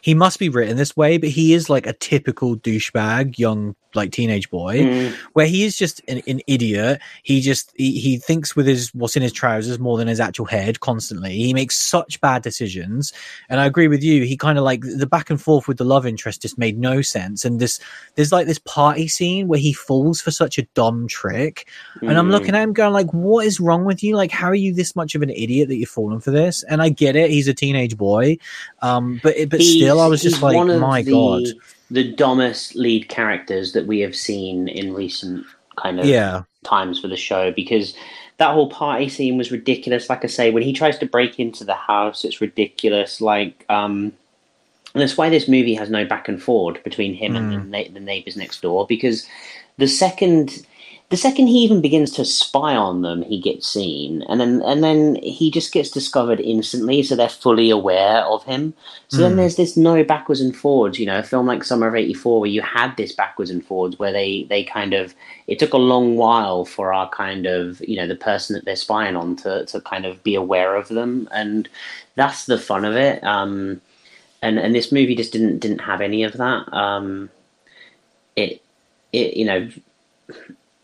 he must be written this way, but he is like a typical douchebag, young like teenage boy, mm. where he is just an, an idiot. He just he, he, thinks with his what's in his trousers more than his actual head constantly. He makes such bad decisions, and I agree with you. He kind of like the back and forth with the love interest just made no sense. And this there's like this party scene where he falls for such a dumb trick, mm. and I'm looking at him going like, "What is wrong with you? Like, how are you this much of an idiot that you're falling for this?" And I get it. He's a teenage boy, um, but but he's, still, I was just like, "My the... god." the dumbest lead characters that we have seen in recent kind of Yeah. times for the show because that whole party scene was ridiculous. Like I say, when he tries to break into the house, it's ridiculous. Like, um, and that's why this movie has no back and forward between him and the, na- the neighbors next door because the second the second he even begins to spy on them, he gets seen, and then and then he just gets discovered instantly, so they're fully aware of him. So then there's this no backwards and forwards. You know, a film like Summer of '84 where you had this backwards and forwards, where they they kind of it took a long while for our kind of you know the person that they're spying on to to kind of be aware of them, and that's the fun of it. Um, and and this movie just didn't didn't have any of that. Um, it it you know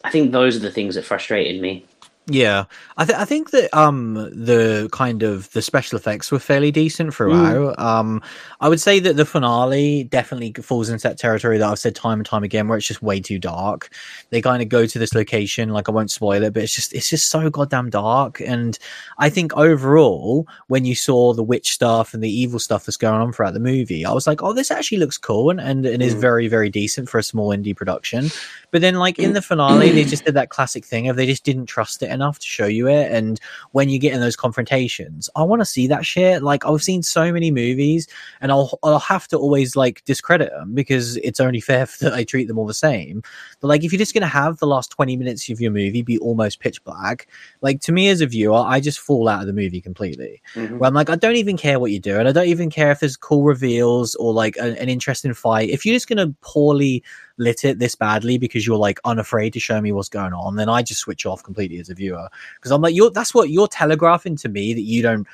I think those are the things that frustrated me. Yeah, I, th- I think that um the kind of the special effects were fairly decent throughout. Um, I would say that the finale definitely falls into that territory that I've said time and time again, where it's just way too dark. They kind of go to this location, like I won't spoil it, but it's just it's just so goddamn dark. And I think overall, when you saw the witch stuff and the evil stuff that's going on throughout the movie, I was like, oh, this actually looks cool and and, and is Mm. very very decent for a small indie production. But then, like in the finale, they just did that classic thing of they just didn't trust it enough to show you it. And when you get in those confrontations, I want to see that shit. Like I've seen so many movies, and I'll I'll have to always like discredit them because it's only (laughs) fair that I treat them all the same. But like if you're just gonna have the last twenty minutes of your movie be almost pitch black, like to me as a viewer, I just fall out of the movie completely Mhm. where I'm like, I don't even care what you do, and I don't even care if there's cool reveals or like a, an interesting fight. If you're just going to poorly lit it this badly because you're like unafraid to show me what's going on, then I just switch off completely as a viewer because I'm like, you're that's what you're telegraphing to me that you don't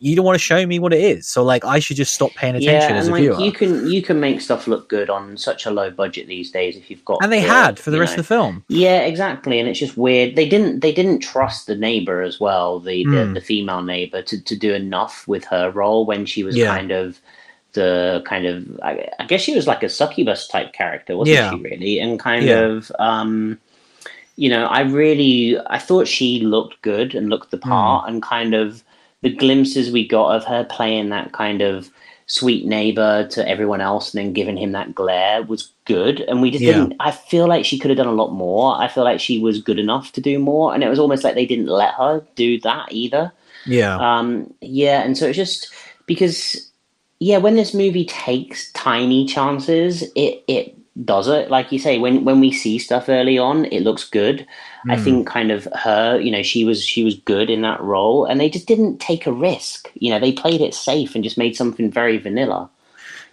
you don't want to show me what it is. So like, I should just stop paying attention Yeah, as a like viewer. you can you can make stuff look good on such a low budget these days if you've got and they the- had for the rest know. of the film. Yeah, exactly, and it's just weird. They didn't they didn't trust the neighbor as well, the the, Mm. the female neighbor, to, to do enough with her role when she was Yeah. kind of the kind of I, I guess she was like a succubus type character, wasn't Yeah. she? Really, and kind Yeah. of um, you know, I really I thought she looked good and looked the part, and kind of the glimpses we got of her playing that kind of sweet neighbor to everyone else and then giving him that glare was good and we just Yeah. didn't i feel like she could have done a lot more i feel like she was good enough to do more and it was almost like they didn't let her do that either Yeah, um yeah and so it's just because yeah when this movie takes tiny chances it it does it. Like you say when when we see stuff early on it looks good. I Mm. think kind of her you know she was she was good in that role and they just didn't take a risk. You know they played it safe and just made something very vanilla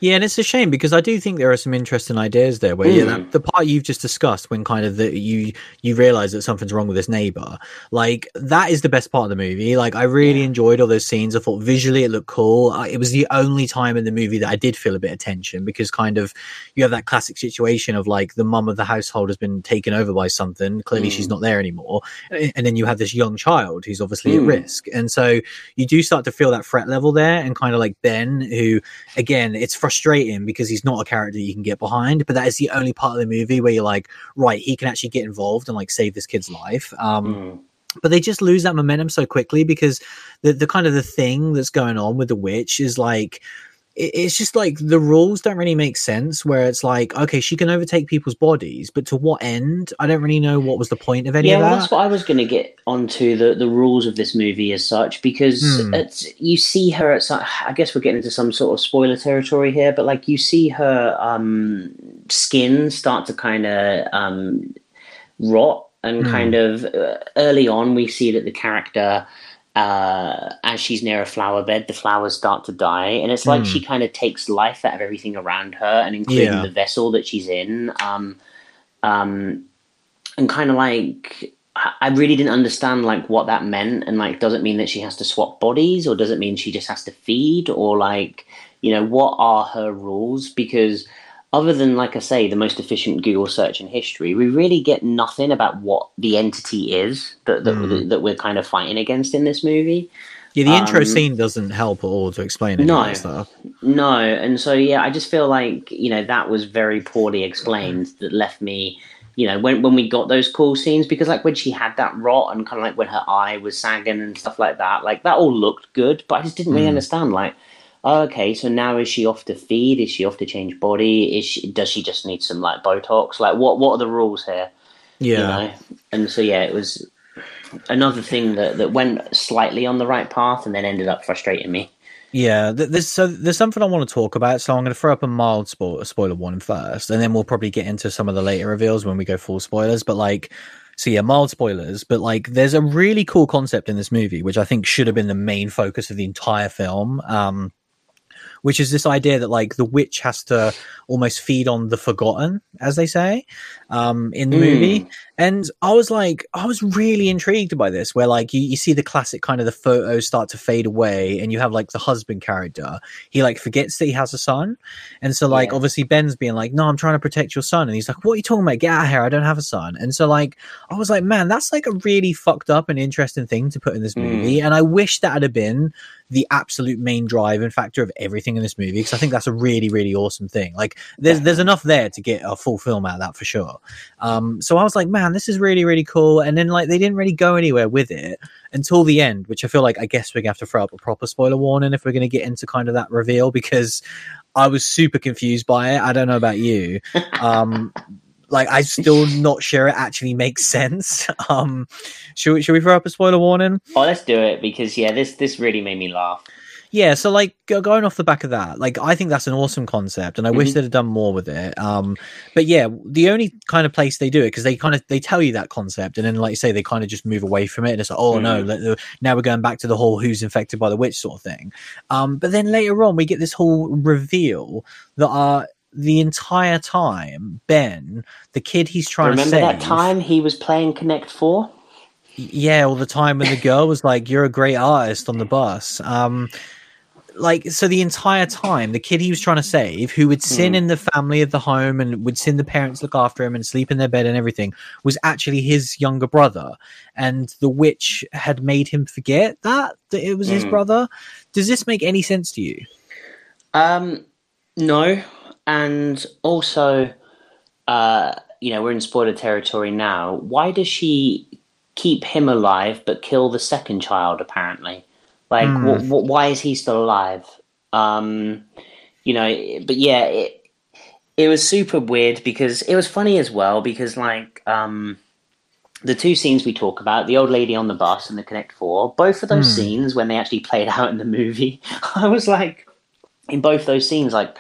Yeah, and it's a shame because I do think there are some interesting ideas there. Where yeah, Mm. that, the part you've just discussed, when kind of the, you you realize that something's wrong with this neighbor, like that is the best part of the movie. Like I really Yeah. enjoyed all those scenes. I thought visually it looked cool. I, it was the only time in the movie that I did feel a bit of tension because kind of you have that classic situation of like the mum of the household has been taken over by something. Clearly, she's Mm. not there anymore, and and then you have this young child who's obviously Mm. at risk, and so you do start to feel that threat level there, and kind of like Ben, who again, it's frustrating because he's not a character you can get behind, but that is the only part of the movie where you're like, right, he can actually get involved and like save this kid's life. Um, Mm. but they just lose that momentum so quickly because the, the kind of the thing that's going on with the witch is like it's just like the rules don't really make sense where it's like okay she can overtake people's bodies but to what end i don't really know what was the point of any yeah, of well, that that's what I was going to get onto the, the rules of this movie as such because Hmm. it's you see her at some, I guess we're getting into some sort of spoiler territory here, but like you see her um, skin start to kind of um, rot and Hmm. kind of uh, early on we see that the character uh, as she's near a flower bed, the flowers start to die, and it's like Hmm. she kind of takes life out of everything around her, and including Yeah. the vessel that she's in. Um, um, and kind of like I I really didn't understand like what that meant, and like does it mean that she has to swap bodies, or does it mean she just has to feed, or like you know what are her rules? Because other than like I say, the most efficient Google search in history, we really get nothing about what the entity is that that, Mm. that we're kind of fighting against in this movie. yeah the intro um, scene doesn't help at all to explain any No. of that stuff No, and so yeah, I just feel like you know that was very poorly explained. That left me, you know, when when we got those cool scenes because like when she had that rot and kind of like when her eye was sagging and stuff like that, like that all looked good, but I just didn't really Mm. understand. Like, okay, so now is she off to feed? Is she off to change body? Is she, does she just need some like Botox? Like, what what are the rules here? Yeah. You know? And so yeah, it was another thing that that went slightly on the right path and then ended up frustrating me. Yeah, there's so there's something I want to talk about. So I'm going to throw up a mild spoiler, spoiler warning first, and then we'll probably get into some of the later reveals when we go full spoilers. But like, so yeah, mild spoilers. But like, there's a really cool concept in this movie, which I think should have been the main focus of the entire film. Um, which is this idea that like the witch has to almost feed on the forgotten, as they say, um, in the mm. movie. And I was like, I was really intrigued by this, where like you, you see the classic kind of the photos start to fade away, and you have like the husband character. He like forgets that he has a son, and so like yeah. obviously Ben's being like, "No, I'm trying to protect your son," and he's like, "What are you talking about? Get out of here! I don't have a son." And so like I was like, man, that's like a really fucked up and interesting thing to put in this movie, mm. and I wish that had been the absolute main drive and factor of everything in this movie because I think that's a really really awesome thing. Like there's there's enough there to get a full film out of that for sure. Um, so I was like, man, this is really really cool. And then like they didn't really go anywhere with it until the end, which I feel like I guess we're gonna have to throw up a proper spoiler warning if we're gonna get into kind of that reveal because I was super confused by it. I don't know about you. Um, like I'm still (laughs) not sure it actually makes sense. (laughs) Um, should we, should we throw up a spoiler warning? Oh, let's do it because yeah, this this really made me laugh. Yeah, so like going off the back of that, like I think that's an awesome concept, and I mm-hmm. wish they'd have done more with it. Um, but yeah, the only kind of place they do it because they kind of they tell you that concept, and then like you say, they kind of just move away from it. And it's like, oh mm-hmm. no, now we're going back to the whole who's infected by the witch sort of thing. Um, but then later on, we get this whole reveal that are the entire time, Ben, the kid he's trying Remember to save. Remember that time he was playing Connect Four? Yeah, all the time when the girl was like, "You're a great artist" on the bus. Um, like so the entire time the kid he was trying to save who would sin mm. in the family of the home and would sin the parents look after him and sleep in their bed and everything was actually his younger brother and the witch had made him forget that that it was mm. his brother does this make any sense to you um no and also, uh, you know, we're in spoiler territory now. Why does she keep him alive but kill the second child? Apparently, like, mm. wh- wh- why is he still alive? Um, you know, but yeah, it it was super weird because it was funny as well because like um the two scenes we talk about, the old lady on the bus and the Connect Four, both of those mm. scenes when they actually played out in the movie, (laughs) I was like, in both those scenes, like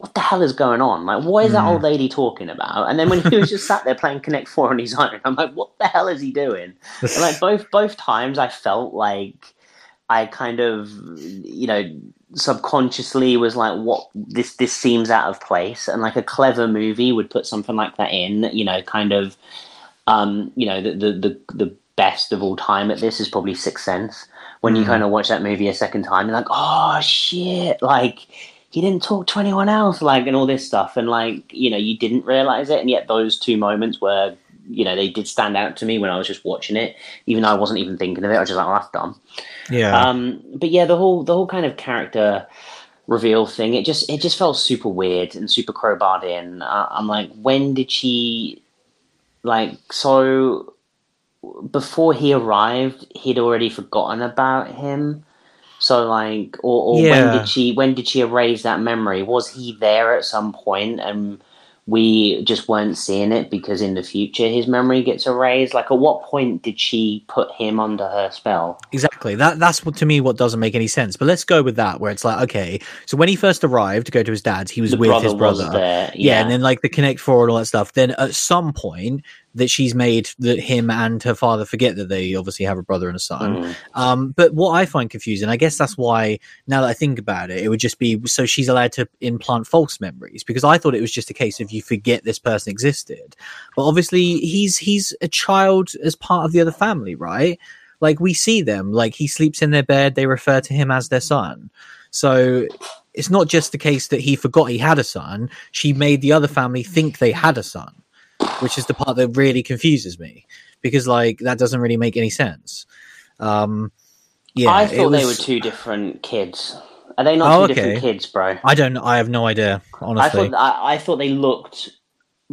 what the hell is going on? Like, what is that old hmm. lady talking about? And then when he was just sat there playing Connect Four on his own, I'm like, what the hell is he doing? And like (laughs) both both times, I felt like I kind of, you know, subconsciously was like, what this this seems out of place, and like a clever movie would put something like that in, you know, kind of, um, you know, the the the, the best of all time at this is probably Sixth Sense. When you hmm. kind of watch that movie a second time, you're like, oh shit, like he didn't talk to anyone else, like, and all this stuff. And, like, you know, you didn't realize it. And yet, those two moments were, you know, they did stand out to me when I was just watching it, even though I wasn't even thinking of it. I was just like, oh, that's dumb. Yeah. Um, but yeah, the whole, the whole kind of character reveal thing, it just, it just felt super weird and super crowbarred in. Uh, I'm like, when did she, like, so before he arrived, he'd already forgotten about him so like, or, or yeah. when did she when did she erase that memory? Was he there at some point and we just weren't seeing it because in the future his memory gets erased? Like, at what point did she put him under her spell? Exactly. That that's what to me what doesn't make any sense. But let's go with that, where it's like, okay, so when he first arrived to go to his dad's, he was the with brother his brother. Yeah. yeah, and then like the Connect Four and all that stuff. Then at some point, that she's made that him and her father forget that they obviously have a brother and a son. Mm. Um, but what I find confusing, I guess that's why now that I think about it, it would just be so she's allowed to implant false memories because I thought it was just a case of you forget this person existed. But obviously he's he's a child as part of the other family, right? Like we see them, like he sleeps in their bed, they refer to him as their son. So it's not just the case that he forgot he had a son, she made the other family think they had a son which is the part that really confuses me because like that doesn't really make any sense. Um, yeah, I thought was... they were two different kids. Are they not oh, two okay. different kids, bro? I don't. I have no idea. Honestly, I thought I, I thought they looked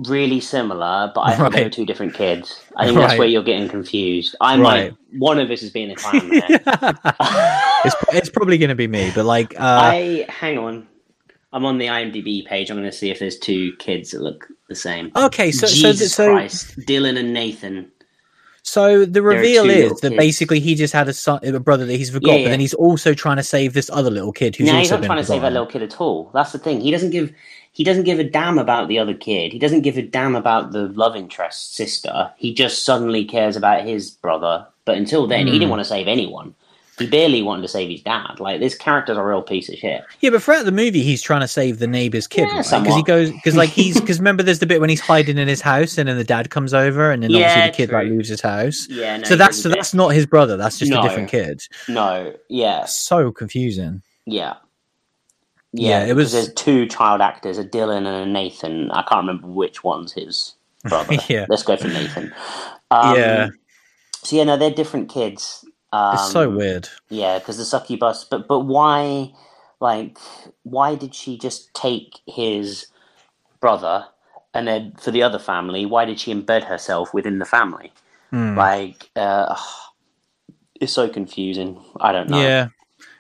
really similar, but I think they were two different kids. I think that's where you're getting confused. I'm Right. like one of us is being a clown (laughs) it's it's probably going to be me, but like, uh, I hang on. I'm on the IMDb page. I'm going to see if there's two kids that look the same. okay, so so Jesus so Christ, Dylan and Nathan. so the reveal is that kids. basically he just had a son, a brother that he's forgot, Yeah, but yeah. then he's also trying to save this other little kid who's no, also he's not trying to save that little kid at all. That's the thing. He doesn't give. He doesn't give a damn about the other kid. He doesn't give a damn about the love interest sister. He just suddenly cares about his brother. But until then, he Hmm. didn't want to save anyone. He barely wanted to save his dad. Like this character's a real piece of shit. Yeah, but throughout the movie, he's trying to save the neighbor's kid, Yeah, right? Because he goes, because like he's, (laughs) because remember, there's the bit when he's hiding in his house, and then the dad comes over, and then obviously the kid like leaves his house. Yeah. No, so that's so that's not his brother. That's just No. a different kid. no. Yeah. So confusing. Yeah. Yeah, Yeah, it was. There's two child actors, a Dylan and a Nathan. I can't remember which one's his (laughs) brother. Yeah. Let's go for Nathan. Um, Yeah. So yeah, no, they're different kids. Um, It's so weird. Yeah, because the succubus. But but why? Like, why did she just take his brother and then for the other family? Why did she embed herself within the family? Hmm. Like, uh, it's so confusing. I don't know. Yeah.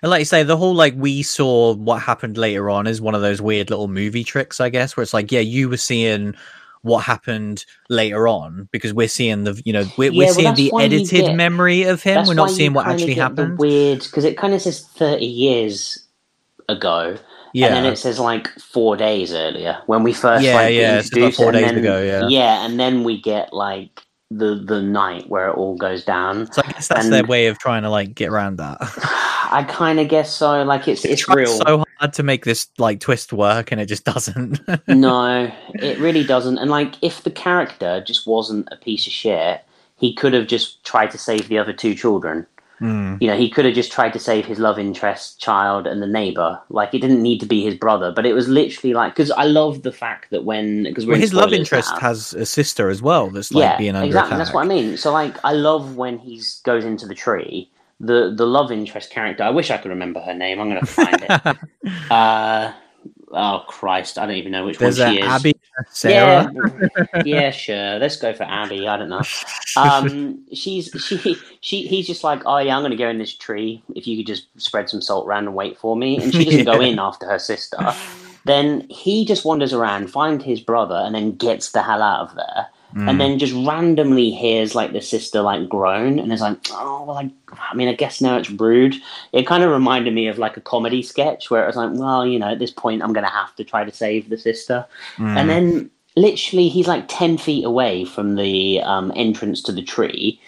And like you say, the whole like we saw what happened later on is one of those weird little movie tricks, I guess, where it's like, yeah, you were seeing what happened later on because we're seeing the, you know, we're, Yeah, we're seeing that's the edited get- memory of him. We're not seeing what actually happened. weird because it kind of says thirty years ago, yeah. and then it says like four days earlier when we first Yeah, like yeah, it's about four and days then- ago, yeah. yeah, and then we get like the the night where it all goes down. so I guess that's and- their way of trying to like get around that. (sighs) I kind of guess so. Like it's They it's real. so hard to make this like twist work, and it just (laughs) doesn't. no, it really doesn't. And like, if the character just wasn't a piece of shit, he could have just tried to save the other two children. Hmm. You know, he could have just tried to save his love interest child and the neighbor. Like, it didn't need to be his brother, but it was literally like because I love the fact that when because Well, his love interest has a sister as well. That's like being under exactly. attack. That's what I mean. So like, I love when he goes into the tree. The the love interest character. I wish I could remember her name. I'm going to find it. (laughs) Uh, oh Christ, I don't even know which There's one she is. Abby, Sarah. Yeah, (laughs) yeah, sure. Let's go for Abby. I don't know. Um, she's she she. He's just like, oh yeah, I'm going to go in this tree. If you could just spread some salt around and wait for me, and she doesn't (laughs) go in after her sister. Then he just wanders around, finds his brother, and then gets the hell out of there. Mm. And then just randomly hears like the sister like groan, and is like, "Oh well, I, I mean, I guess now it's rude." It kind of reminded me of like a comedy sketch where it was like, "Well, you know, at this point, I'm going to have to try to save the sister." Mm. And then literally, he's like 10 feet away from the um, entrance to the tree,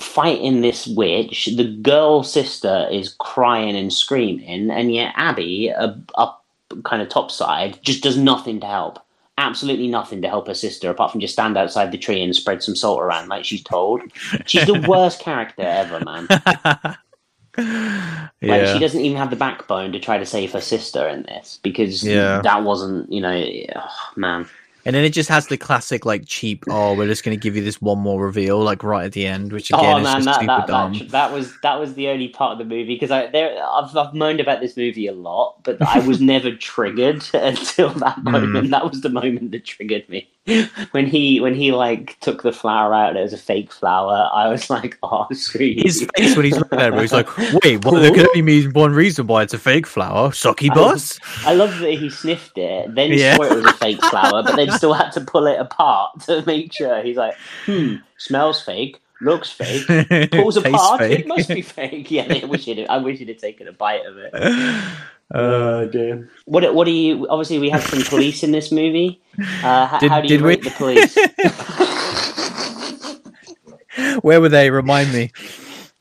fighting this witch. The girl sister is crying and screaming, and yet Abby, uh, up kind of topside, just does nothing to help. Absolutely nothing to help her sister apart from just stand outside the tree and spread some salt around like she's told. She's the (laughs) worst character ever, man. yeah. Like she doesn't even have the backbone to try to save her sister in this because Yeah. that wasn't, you know, oh, man. And then it just has the classic like cheap. Oh, we're just going to give you this one more reveal, like right at the end, which again oh is man, just that, super that, that that was that was the only part of the movie because I there I've, I've moaned about this movie a lot, but I was (laughs) never triggered (laughs) until Hmm. that moment. That was the moment that triggered me (laughs) when he when he like took the flower out and it was a fake flower. I was like, (laughs) oh, screw you. His face when he's looking at it, he's like, (laughs) "Wait, well, there can only mean one reason why it's a fake flower, sucky boss." I love that he sniffed it, then Yeah. swore it was a fake flower, but then still had to pull it apart to make sure. He's like, hmm, smells fake, looks fake, pulls apart. fake. It must be fake. Yeah, I wish he'd. I wish he'd have taken a bite of it. Uh, dear. What? What do you? Obviously, we have some police in this movie. Uh, h- Did- how do you did we? rate the police? (laughs) where were they? Remind me.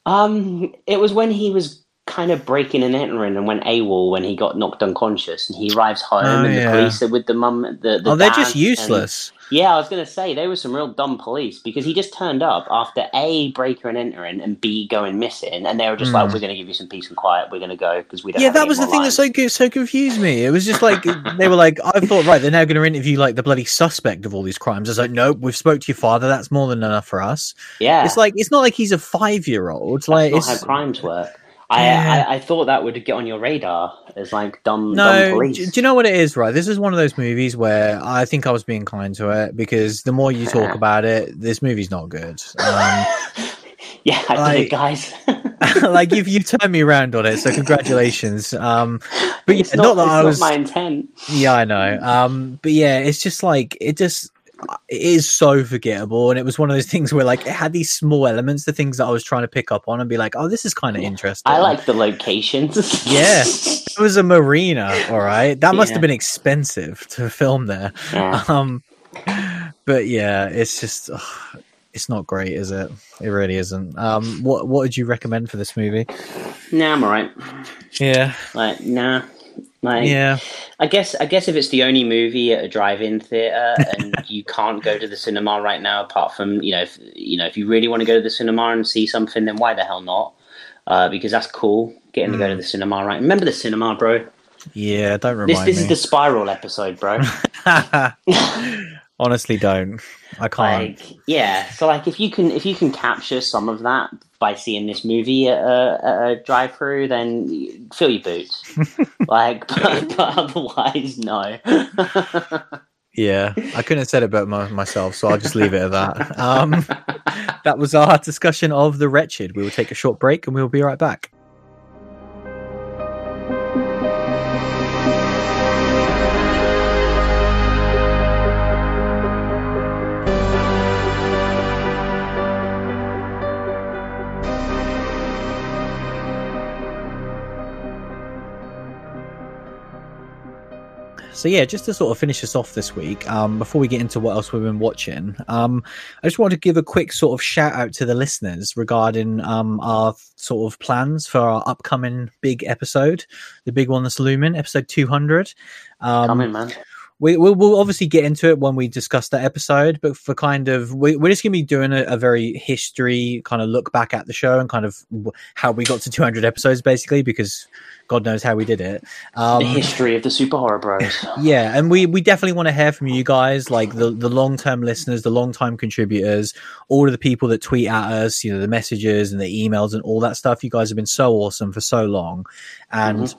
um, it was when he was kind of breaking and entering and went AWOL when he got knocked unconscious, and he arrives home Oh, and yeah. the police are with the mum. The, the oh, they're just and- useless. Yeah, I was going to say they were some real dumb police because he just turned up after A, breaker and entering, and B, going missing. And they were just like, Hmm. we're going to give you some peace and quiet. We're going to go because we don't Yeah, that was the thing lines." that so so confused me. It was just like they were like, I thought, right, they're now going to interview like the bloody suspect of all these crimes. I was like, nope, we've spoke to your father. That's more than enough for us. Yeah. It's like it's not like he's a five year old. Like not it's how crimes work. I. I I thought that would get on your radar as like dumb dumb police. do, do you know what it is? Right, this is one of those movies where I think I was being kind to it because the more you talk (laughs) about it, this movie's not good. Um, (laughs) yeah, I did it, guys. (laughs) like if you turned me around on it, so congratulations. Um, but yeah, it's not, that it's I was. not my intent. Yeah, I know. Um, but yeah, it's just like it just it is so forgettable, and it was one of those things where like it had these small elements, the things that I was trying to pick up on, and be like, oh, this is kind of interesting. I like the locations. Yeah. It was a marina, all right. That must Yeah. have been expensive to film there. Yeah. (laughs) Um, but yeah, it's just ugh, it's not great, is it? It really isn't. Um, what what would you recommend for this movie? Nah, I'm alright. Yeah, Like, nah. Like, yeah, I guess I guess if it's the only movie at a drive-in theater (laughs) and you can't go to the cinema right now, apart from you know, if, you know, if you really want to go to the cinema and see something, then why the hell not? Uh, because that's cool, getting to go to the cinema. Right? Remember the cinema, bro. yeah. Don't This remind this is the Spiral episode, bro. (laughs) (laughs) Honestly, don't. I can't. like, yeah. So like, if you can if you can capture some of that by seeing this movie at a, at a drive-through, then fill your boots. (laughs) like, (laughs) but, but otherwise, no. (laughs) Yeah, I couldn't have said it better my, myself, so I'll just leave it at that. Um, that was our discussion of the wretched. We will take a short break and we'll be right back. So yeah, just to sort of finish us off this week, um, before we get into what else we've been watching, um, I just want to give a quick sort of shout out to the listeners regarding um, our sort of plans for our upcoming big episode, the big one that's looming, episode two hundred. Um, Come in, man. We, we'll, we'll obviously get into it when we discuss that episode, but for kind of, we, we're just going to be doing a, a very history kind of look back at the show and kind of how we got to 200 episodes, basically, because God knows how we did it. Um, the history of the super horror bros. (laughs) yeah, and we we definitely want to hear from you guys, like the the long term listeners, the long time contributors, all of the people that tweet at us, you know, the messages and the emails and all that stuff. You guys have been so awesome for so long, and.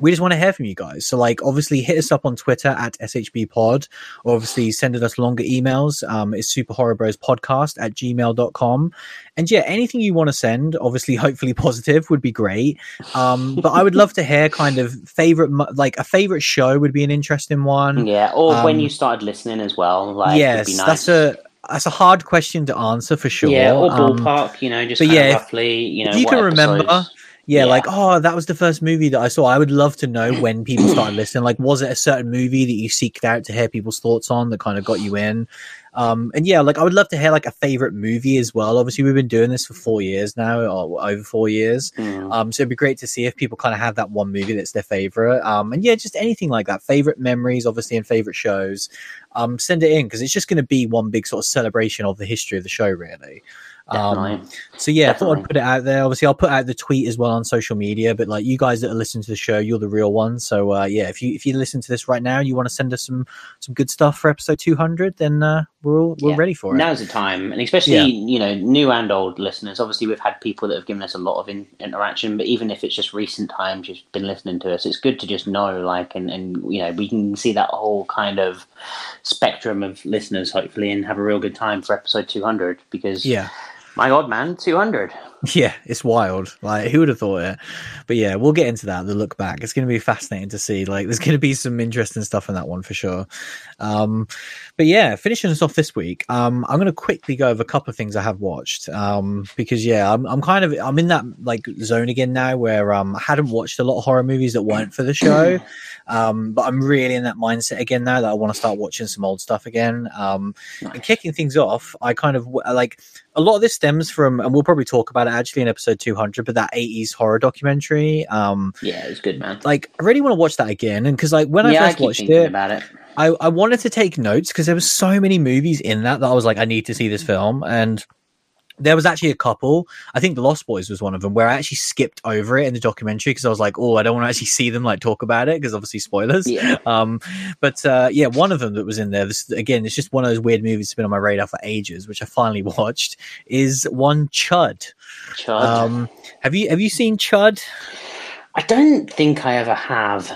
We just want to hear from you guys. So, like, obviously, hit us up on Twitter at SHB Pod, or obviously sending us longer emails. Um, it's super horror bros podcast at gmail.com. And yeah, anything you want to send, obviously, (laughs) hopefully positive would be great. Um, but I would love to hear kind of favorite, like a favorite show would be an interesting one. Yeah, or when Um, you started listening as well. Like, yes, be nice. that's a that's a hard question to answer for sure. yeah, or Um, ballpark. you know, just but yeah, roughly. You know, if you can remember, episodes- yeah, Yeah. like oh, that was the first movie that I saw. I would love to know when people started listening. Like, was it a certain movie that you seeked out to hear people's thoughts on that kind of got you in? Um, and yeah, like I would love to hear like a favorite movie as well. Obviously, we've been doing this for four years now, or over four years. Mm. Um, so it'd be great to see if people kind of have that one movie that's their favorite. Um, and yeah, just anything like that. Favorite memories, obviously, and favorite shows. Um, send it in because it's just going to be one big sort of celebration of the history of the show, really. Definitely. Um, so yeah, I thought I'd put it out there. Obviously, I'll put out the tweet as well on social media. But like you guys that are listening to the show, you're the real ones. So uh, yeah, if you if you listen to this right now, you want to send us some some good stuff for episode 200, then uh, we're all we're Yeah. ready for it. Now's the time, and especially Yeah. you know new and old listeners. Obviously, we've had people that have given us a lot of in- interaction, but even if it's just recent times you've been listening to us, it's good to just know, like, and and you know we can see that whole kind of spectrum of listeners, hopefully, and have a real good time for episode two hundred. Because yeah. My god, man, two hundred. (laughs) Yeah, it's wild. Like, who would have thought it? But yeah, we'll get into that. The look back. It's going to be fascinating to see. Like, there's going to be some interesting stuff in that one for sure. Um, but yeah, finishing us off this week, um, I'm going to quickly go over a couple of things I have watched. Um, because yeah, I'm, I'm kind of, I'm in that like zone again now where, um, I hadn't watched a lot of horror movies that weren't for the show. Um, but I'm really in that mindset again now that I want to start watching some old stuff again. Um, and kicking things off, I kind of like a lot of this stems from, and we'll probably talk about it actually in episode 200, but that 80s horror documentary. Um, Yeah, it's good, man. like I really want to watch that again. And because like when I yeah, I first keep watched it, about it. I, I wanted to take notes because there was so many movies in that that I was like, I need to see this film. And there was actually a couple. I think The Lost Boys was one of them where I actually skipped over it in the documentary because I was like, oh, I don't want to actually see them like talk about it because obviously spoilers. Yeah. Um, but uh, yeah, one of them that was in there. This again, it's just one of those weird movies that's been on my radar for ages, which I finally (laughs) watched. Is one Chud. Chud. Um, have you have you seen Chud? I don't think I ever have.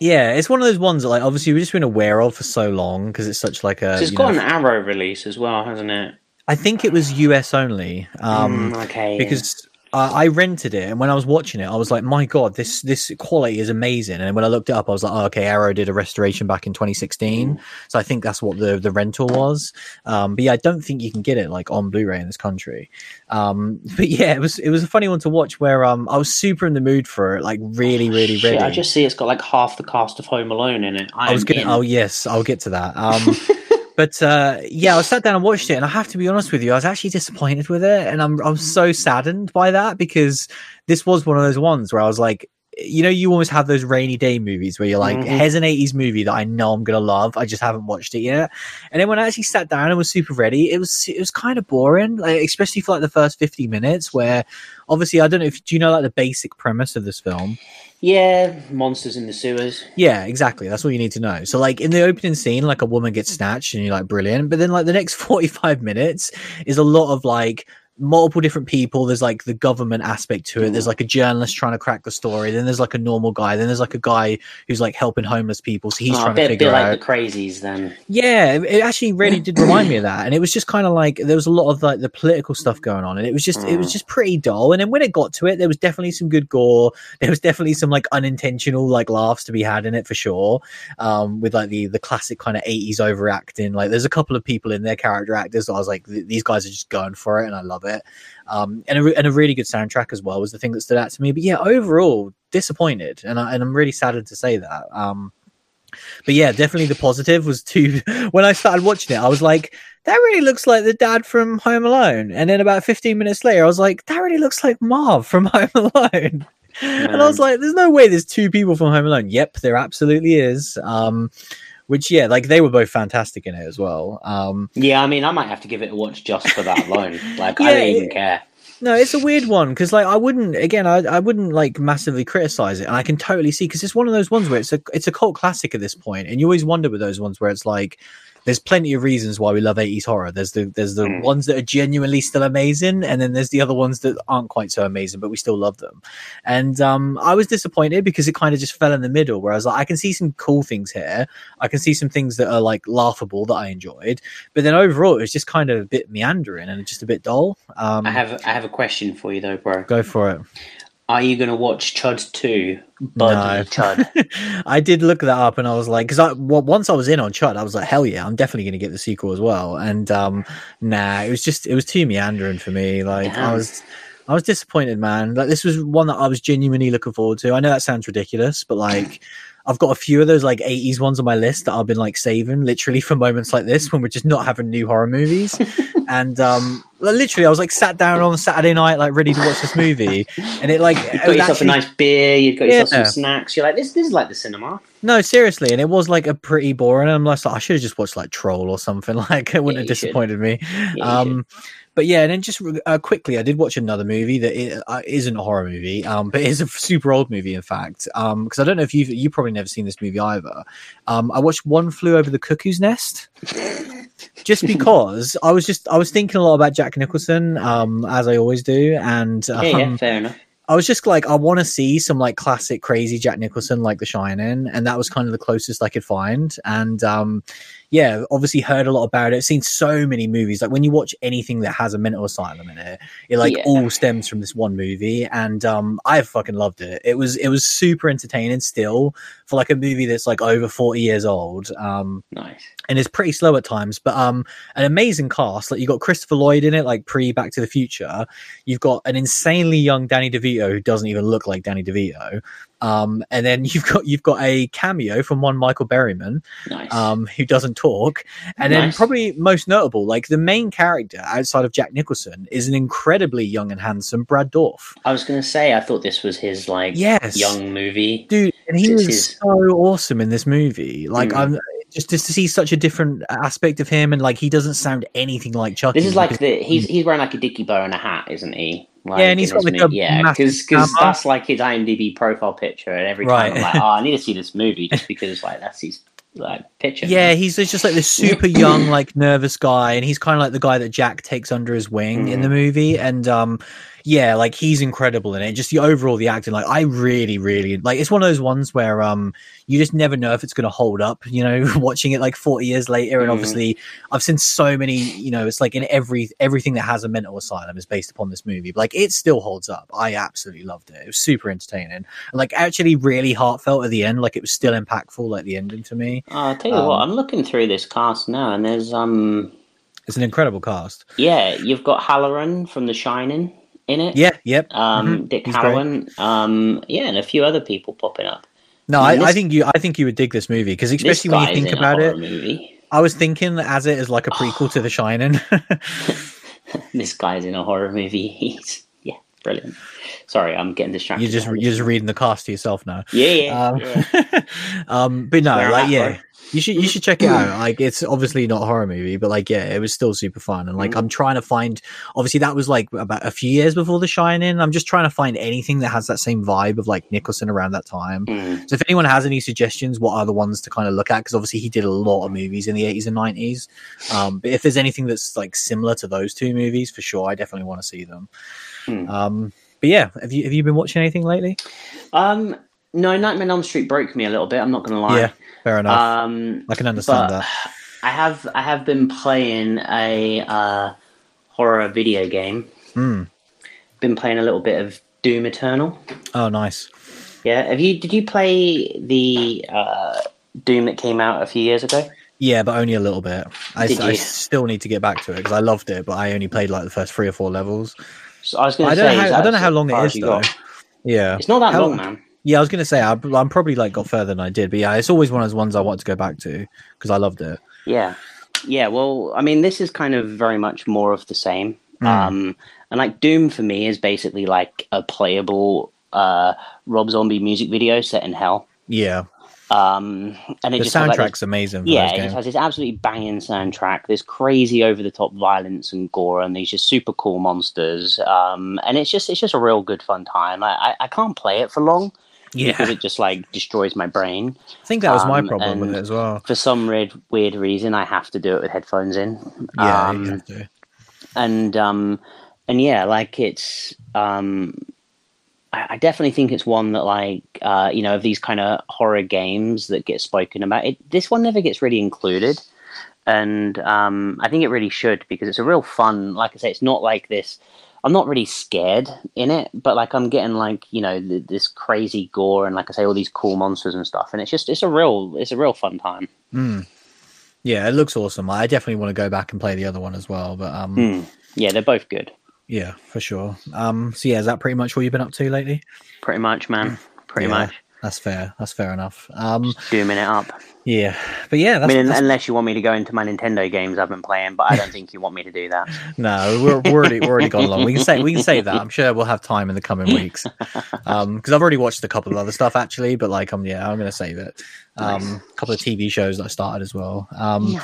Yeah, it's one of those ones that like obviously we've just been aware of for so long because it's such like a. So it's got know, an Arrow release as well, hasn't it? I think it was US only. Um, Mm, okay. because I, I rented it and when I was watching it, I was like, my god, this this quality is amazing. And when I looked it up, I was like, oh, okay, Arrow did a restoration back in 2016, so I think that's what the the rental was. Um, but yeah, I don't think you can get it like on Blu-ray in this country. Um, (laughs) but yeah, it was it was a funny one to watch where um I was super in the mood for it, like really really Shit, ready. I just see it's got like half the cast of Home Alone in it. I was I'm gonna. in. Oh yes, I'll get to that. (laughs) But uh, yeah, I sat down and watched it, and I have to be honest with you, I was actually disappointed with it, and I'm I'm so saddened by that because this was one of those ones where I was like. You know, you always have those rainy day movies where you're like, Mhm. here's an 80s movie that I know I'm gonna love. I just haven't watched it yet. And then when I actually sat down and was super ready, it was it was kind of boring, like especially for like the first 50 minutes. Where obviously, I don't know if do you know like the basic premise of this film. Yeah, monsters in the sewers. Yeah, exactly. That's all you need to know. So, like in the opening scene, like a woman gets snatched, and you're like, brilliant. But then, like the next (laughs) 45 minutes is a lot of like multiple different people. There's like the government aspect to it. There's like a journalist trying to crack the story. Then there's like a normal guy. Then there's like a guy who's like helping homeless people. So he's Oh, a trying bit, to figure bit out. like the crazies then. Yeah, it- actually really did remind me of that, and it was just kind of like there was a lot of like the political stuff going on, and it was just it was Mm. just pretty dull. And then when it got to it, there was definitely some good gore. (laughs) There was definitely some like unintentional like laughs to be had in it for sure. Um, with like the the classic kind of eighties overacting. Like there's a couple of people in their character actors that I was like, th- these guys are just going for it, and I love it. Um, and a, re- and a really good soundtrack as well was the thing that stood out to me. But yeah, overall disappointed, and I, and I'm really saddened to say that. Um, but yeah, definitely the positive was to (laughs) when I started watching it, I was like, that really looks like the dad from Home Alone. And then about 15 minutes later, I was like, that really looks like Marv from (laughs) Home Alone. And I was like, there's no way there's two people from Home Alone. Yep, there absolutely is. Um, which yeah, like they were both fantastic in it as well. Um, Yeah, I mean, I might have to give it a watch just for that alone. (laughs) Like, Yeah, I don't even it- care. No, it's a weird one because, like, I wouldn't again, I, I wouldn't like massively criticize it, and I can totally see because it's one of those ones where it's a it's a cult classic at this point, and you always wonder with those ones where it's like there's plenty of reasons why we love 80s horror. There's the there's the Mm. ones that are genuinely still amazing, and then there's the other ones that aren't quite so amazing, but we still love them. And um, I was disappointed because it kind of just fell in the middle, where I was like, I can see some cool things here, I can see some things that are like laughable that I enjoyed, but then overall it was just kind of a bit meandering and just a bit dull. Um, I have I have a question for you though, bro. Go for it. Are you going to watch Chud 2? Bud No. Chud. (laughs) I did look that up, and I was like, because I well, once I was in on Chud, I was like, hell yeah, I'm definitely going to get the sequel as well. And um, nah, it was just it was too meandering for me. Like I was. I was disappointed, man. Like this was one that I was genuinely looking forward to. I know that sounds ridiculous, but like I've got a few of those like 80s ones on my list that I've been like saving literally for moments like this when we're just not having new horror movies. (laughs) and um literally I was like sat down on a Saturday night like ready to watch this movie and it like You got yourself actually- a nice beer, you've got yourself Yeah. some snacks. You're like, this, this is like the cinema. No, seriously, and it was like a pretty boring. I'm like, I should have just watched like Troll or something. (laughs) Like it wouldn't you have should. disappointed me. you um, but yeah, and then just uh, quickly, I did watch another movie that uh, isn't a horror movie, um, but (laughs) is a super old movie, in fact. Um, because I don't know if you've you probably never seen this movie either. Um, I watched One Flew Over the Cuckoo's Nest. (laughs) Just because I was just I was thinking a lot about Jack Nicholson, um, as I always do, and um, Yeah, yeah, fair enough. I was just like, I want to see some like classic crazy Jack Nicholson, like The Shining, and that was kind of the closest I could find. And um, yeah, obviously heard a lot about it. Seen so many movies. Like when you watch anything that has a mental asylum in it, it like Yeah. all stems from this one movie. And um, I fucking loved it. It was it was super entertaining still for like a movie that's like over forty years old. Um, Nice. and it's pretty slow at times, but um, an amazing cast. Like you got Christopher Lloyd in it, like pre Back to the Future. You've got an insanely young Danny DeVito who doesn't even look like Danny DeVito. Um, and then you've got you've got a cameo from one Michael Berryman, Nice. um, who doesn't talk, and then probably most notable, like the main character outside of Jack Nicholson is an incredibly young and handsome Brad Dourif. I was going to say, I thought this was his, like, Yes, young movie. dude and he This was is- so awesome in this movie like Mm. i'm just just to see such a different aspect of him, and like he doesn't sound anything like Chucky. This is like the he's he's wearing like a dicky bow and a hat, isn't he? Like, Yeah, and he's got, like, a yeah, because that's like his IMDb profile picture, and every Right. time I'm like, (laughs) oh, I need to see this movie just because like that's his like picture. Yeah, he's just like this super (clears throat) young, like nervous guy, and he's kind of like the guy that Jack takes under his wing in the movie. And um, yeah, like he's incredible in it. Just the overall the acting, like I really, really like. It's one of those ones where um, you just never know if it's going to hold up. You know, (laughs) watching it like forty years later, and Mhm. obviously I've seen so many. You know, it's like in every everything that has a mental asylum is based upon this movie. But, like it still holds up. I absolutely loved it. It was super entertaining, and like actually really heartfelt at the end. Like it was still impactful, like the ending to me. Uh, I'll tell you what, Um, I'm looking through this cast now, and there's um It's an incredible cast. yeah, you've got Hallorann from The Shining in it. Yeah, yep. Um, Mhm. Dick He's. Hallorann. Um, yeah, and a few other people popping up. No, I I, mean, I this- think you. I think you would dig this movie because especially when you think about it. movie. I was thinking that as it is like a prequel to The Shining. (laughs) this guy's in a horror movie. (laughs) He's yeah, brilliant. Sorry, I'm getting distracted. you're just you're just reading the cast to yourself now. yeah, yeah, Um, yeah. (laughs) um, but no, Fair like yeah, bro. You should you should check it out. Like it's obviously not a horror movie, but like yeah, it was still super fun. And like Mm. I'm trying to find. Obviously, that was like about a few years before The Shining. I'm just trying to find anything that has that same vibe of like Nicholson around that time. Mm. So if anyone has any suggestions, what are the ones to kind of look at? Because obviously he did a lot of movies in the 80s and 90s. Um, but if there's anything that's like similar to those two movies, for sure, I definitely want to see them. Hmm. Um, but yeah, have you have you been watching anything lately? Um, no, Nightmare on Elm Street broke me a little bit. I'm not gonna lie. Yeah, fair enough. Um, I can understand that. I have I have been playing a uh, horror video game. Hmm. Been playing a little bit of Doom Eternal. Oh, nice. Yeah, have you? Did you play the uh, Doom that came out a few years ago? Yeah, but only a little bit. I, I still need to get back to it because I loved it, but I only played like the first three or four levels. So I was going to say, how, I don't know how long it is though. got? Yeah, It's not that How- long, man. Yeah, I was gonna say I, I'm probably like got further than I did, but yeah, it's always one of those ones I want to go back to because I loved it. Yeah, yeah. Well, I mean, this is kind of very much more of the same. Hmm. Um, and like Doom for me is basically like a playable uh, Rob Zombie music video set in hell. Yeah, Um, and it the just has, like, this- soundtrack's amazing. For yeah, it has this absolutely banging soundtrack. This crazy over the top violence and gore, and these just super cool monsters. Um, and it's just it's just a real good fun time. I, I, I can't play it for long yeah. because it just like destroys my brain. I think that was my um, problem with it as well. For some weird weird reason, I have to do it with headphones in. Yeah, Um, you have to. and um and yeah like it's um I, I definitely think it's one that like uh you know of these kind of horror games that get spoken about it this one never gets really included and um i think it really should because it's a real fun like i say it's not like this i'm not really scared in it but like i'm getting like you know th- this crazy gore and like i say all these cool monsters and stuff and it's just it's a real it's a real fun time Mm. Yeah, it looks awesome. I definitely want to go back and play the other one as well. But um, Hmm. yeah they're both good yeah, for sure. Um, so yeah, is that pretty much what you've been up to lately? pretty much man pretty Yeah. much That's fair. That's fair enough. Um, dooming it up yeah, but yeah, I mean, that's unless you want me to go into my Nintendo games I've been playing, but I don't think you want me to do that. (laughs) no, we're, we're already we're already gone along. We can say we can save that. (laughs) I'm sure we'll have time in the coming weeks. Um, because I've already watched a couple of other stuff actually, but like um, yeah, I'm gonna save it. Um, a couple of TV shows that I started as well. Um,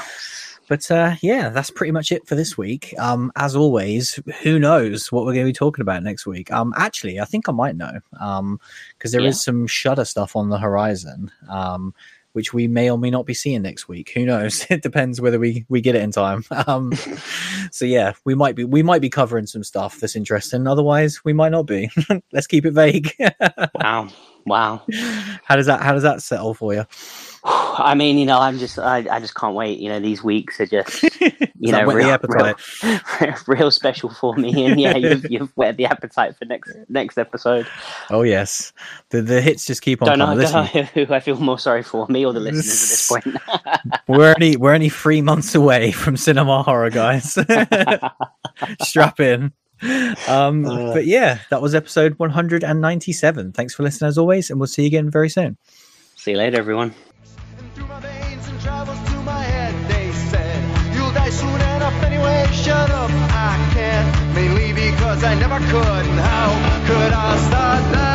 but uh, yeah, that's pretty much it for this week. Um, as always, who knows what we're going to be talking about next week? Um, actually, I think I might know. Um, because there is Yeah. some Shutter stuff on the horizon. Um, which we may or may not be seeing next week. Who knows? (laughs) It depends whether we we get it in time. (laughs) Um, (laughs) so yeah, we might be we might be covering some stuff that's interesting. Otherwise, we might not be. Let's keep it vague. Wow, wow. how does that how does that settle for you? (sighs) I mean, you know, I'm just, I, I just can't wait. You know, these weeks are just, (laughs) you know, that whet the real, real, (laughs) real special for me. And yeah, you've, (laughs) you've whet the appetite for next next episode. Oh yes, the the hits just keep on Don't know, coming. don't know who I feel more sorry for, me or the listeners at this point. we're only we're only three months away from cinema horror, guys. Strap in. Um, Uh. but yeah, that was episode 197. Thanks for listening as always, and we'll see you again very soon. See you later, everyone. Shut up, I can't. Mainly because I never could. How could I start now?